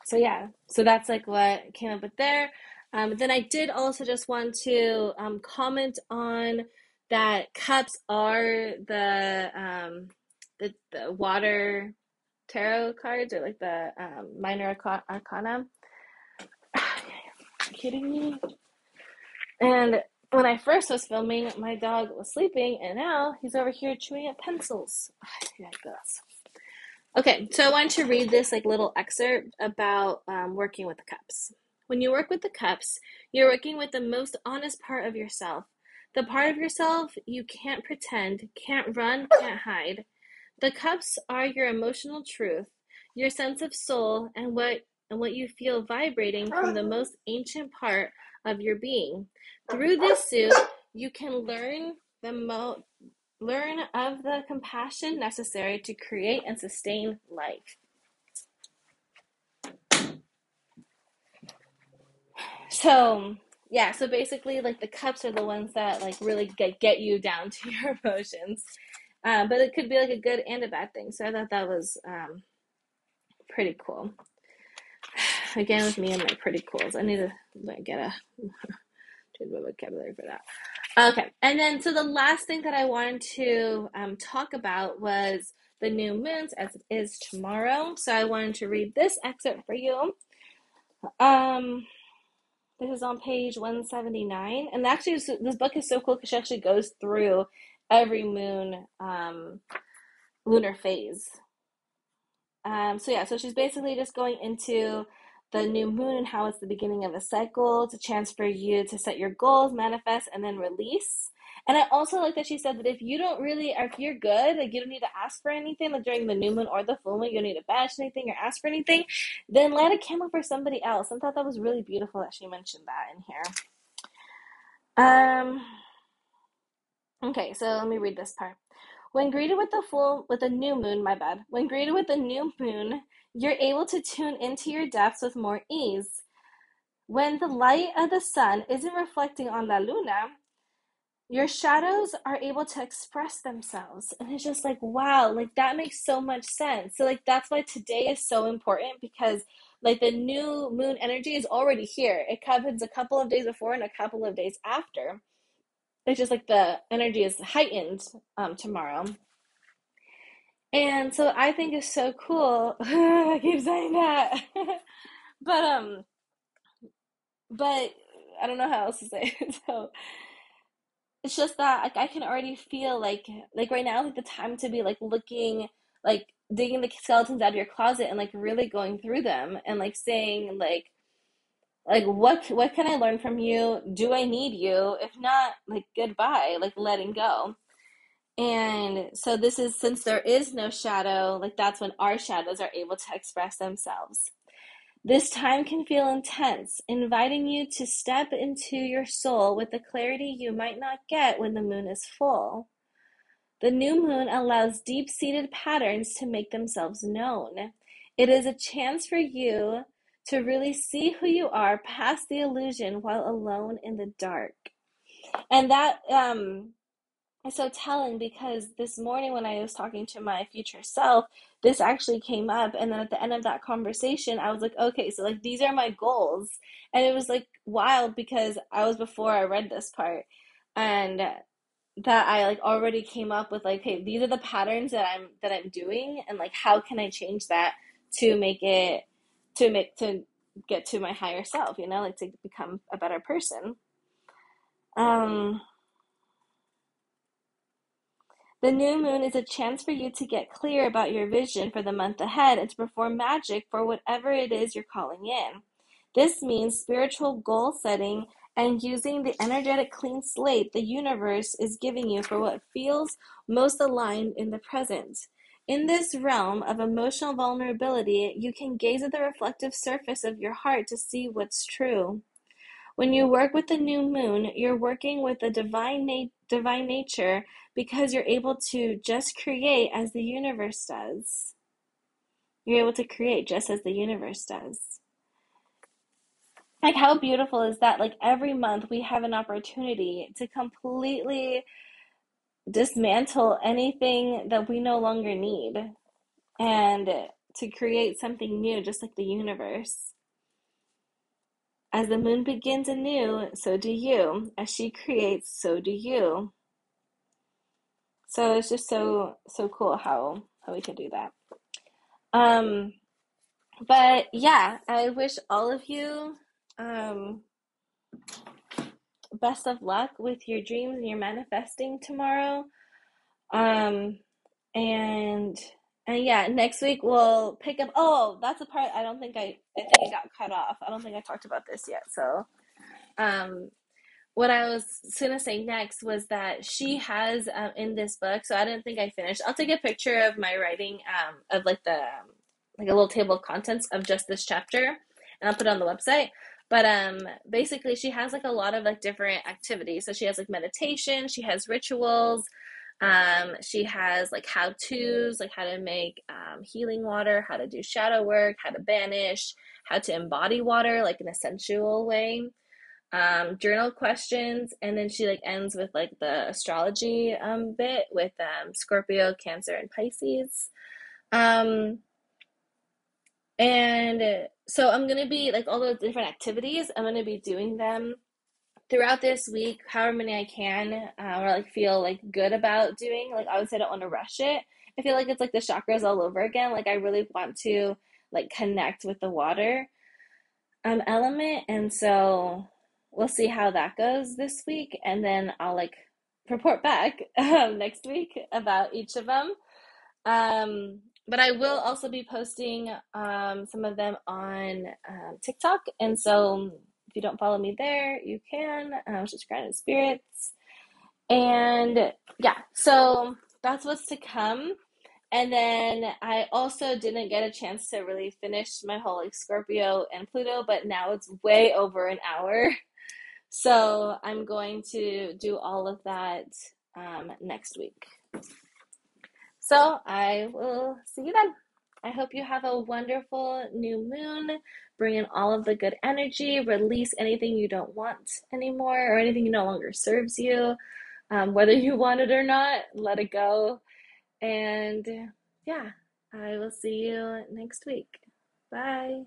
so yeah, so that's like what came up with there. Um, then I did also just want to um, comment on that cups are the um, the, the water tarot cards or like the um, minor arcana. Are you kidding me? And when I first was filming, my dog was sleeping, and now he's over here chewing at pencils. yeah, Okay, so I want to read this like little excerpt about um, working with the cups. When you work with the cups, you're working with the most honest part of yourself, the part of yourself you can't pretend, can't run, can't hide. The cups are your emotional truth, your sense of soul, and what and what you feel vibrating from the most ancient part of your being. Through this suit, you can learn the mo- learn of the compassion necessary to create and sustain life. So, yeah, so basically like the cups are the ones that like really get get you down to your emotions. Um, but it could be like a good and a bad thing. So I thought that was um, pretty cool. Again, with me and my pretty cools, I need to like, get a change my vocabulary for that. Okay, and then so the last thing that I wanted to um, talk about was the new moons as it is tomorrow. So I wanted to read this excerpt for you. Um, this is on page 179, and actually, this book is so cool because she actually goes through every moon um, lunar phase. Um, so yeah, so she's basically just going into the new moon and how it's the beginning of a cycle. It's a chance for you to set your goals, manifest, and then release. And I also like that she said that if you don't really, or if you're good, like you don't need to ask for anything, like during the new moon or the full moon, you don't need to bash anything or ask for anything, then light a candle for somebody else. I thought that was really beautiful that she mentioned that in here. Um, okay, so let me read this part. When greeted with the full, with a new moon, my bad. When greeted with a new moon, you're able to tune into your depths with more ease. When the light of the sun isn't reflecting on La Luna, your shadows are able to express themselves. And it's just like, wow, like that makes so much sense. So, like, that's why today is so important because, like, the new moon energy is already here. It happens a couple of days before and a couple of days after. It's just like the energy is heightened um, tomorrow. And so I think it's so cool. I keep saying that. but um but I don't know how else to say it. So it's just that like I can already feel like like right now like the time to be like looking like digging the skeletons out of your closet and like really going through them and like saying like like what what can I learn from you? Do I need you? If not, like goodbye, like letting go. And so this is since there is no shadow, like that's when our shadows are able to express themselves. This time can feel intense, inviting you to step into your soul with the clarity you might not get when the moon is full. The new moon allows deep seated patterns to make themselves known. It is a chance for you to really see who you are past the illusion while alone in the dark. And that um it's so telling because this morning when I was talking to my future self, this actually came up. And then at the end of that conversation, I was like, okay, so like these are my goals. And it was like wild because I was before I read this part. And that I like already came up with like, hey, these are the patterns that I'm that I'm doing and like how can I change that to make it to make to get to my higher self, you know, like to become a better person. Um the new moon is a chance for you to get clear about your vision for the month ahead and to perform magic for whatever it is you're calling in. This means spiritual goal setting and using the energetic clean slate the universe is giving you for what feels most aligned in the present. In this realm of emotional vulnerability, you can gaze at the reflective surface of your heart to see what's true. When you work with the new moon, you're working with the divine, na- divine nature because you're able to just create as the universe does. You're able to create just as the universe does. Like, how beautiful is that? Like, every month we have an opportunity to completely dismantle anything that we no longer need and to create something new, just like the universe. As the moon begins anew, so do you. As she creates, so do you. So it's just so so cool how how we can do that. Um, but yeah, I wish all of you um best of luck with your dreams and your manifesting tomorrow. Um, and and yeah, next week we'll pick up. Oh, that's a part I don't think I I think it got cut off. I don't think I talked about this yet. So, um, what I was gonna say next was that she has um, in this book. So I didn't think I finished. I'll take a picture of my writing um, of like the um, like a little table of contents of just this chapter, and I'll put it on the website. But um, basically, she has like a lot of like different activities. So she has like meditation. She has rituals. Um, she has like how to's, like how to make um, healing water, how to do shadow work, how to banish, how to embody water, like in a sensual way um, journal questions, and then she like ends with like the astrology um, bit with um, Scorpio, Cancer, and Pisces. Um, and so I'm gonna be like all those different activities. I'm gonna be doing them throughout this week, however many I can, uh, or like feel like good about doing. Like obviously, I don't want to rush it. I feel like it's like the chakras all over again. Like I really want to like connect with the water um element, and so we'll see how that goes this week, and then I'll like report back um, next week about each of them. Um, but I will also be posting um, some of them on um, TikTok, and so if you don't follow me there, you can. Um, just Grounded Spirits, and yeah, so that's what's to come. And then I also didn't get a chance to really finish my whole like Scorpio and Pluto, but now it's way over an hour. So I'm going to do all of that um, next week. So I will see you then. I hope you have a wonderful new moon. Bring in all of the good energy. Release anything you don't want anymore or anything no longer serves you. Um, whether you want it or not, let it go. And yeah, I will see you next week. Bye.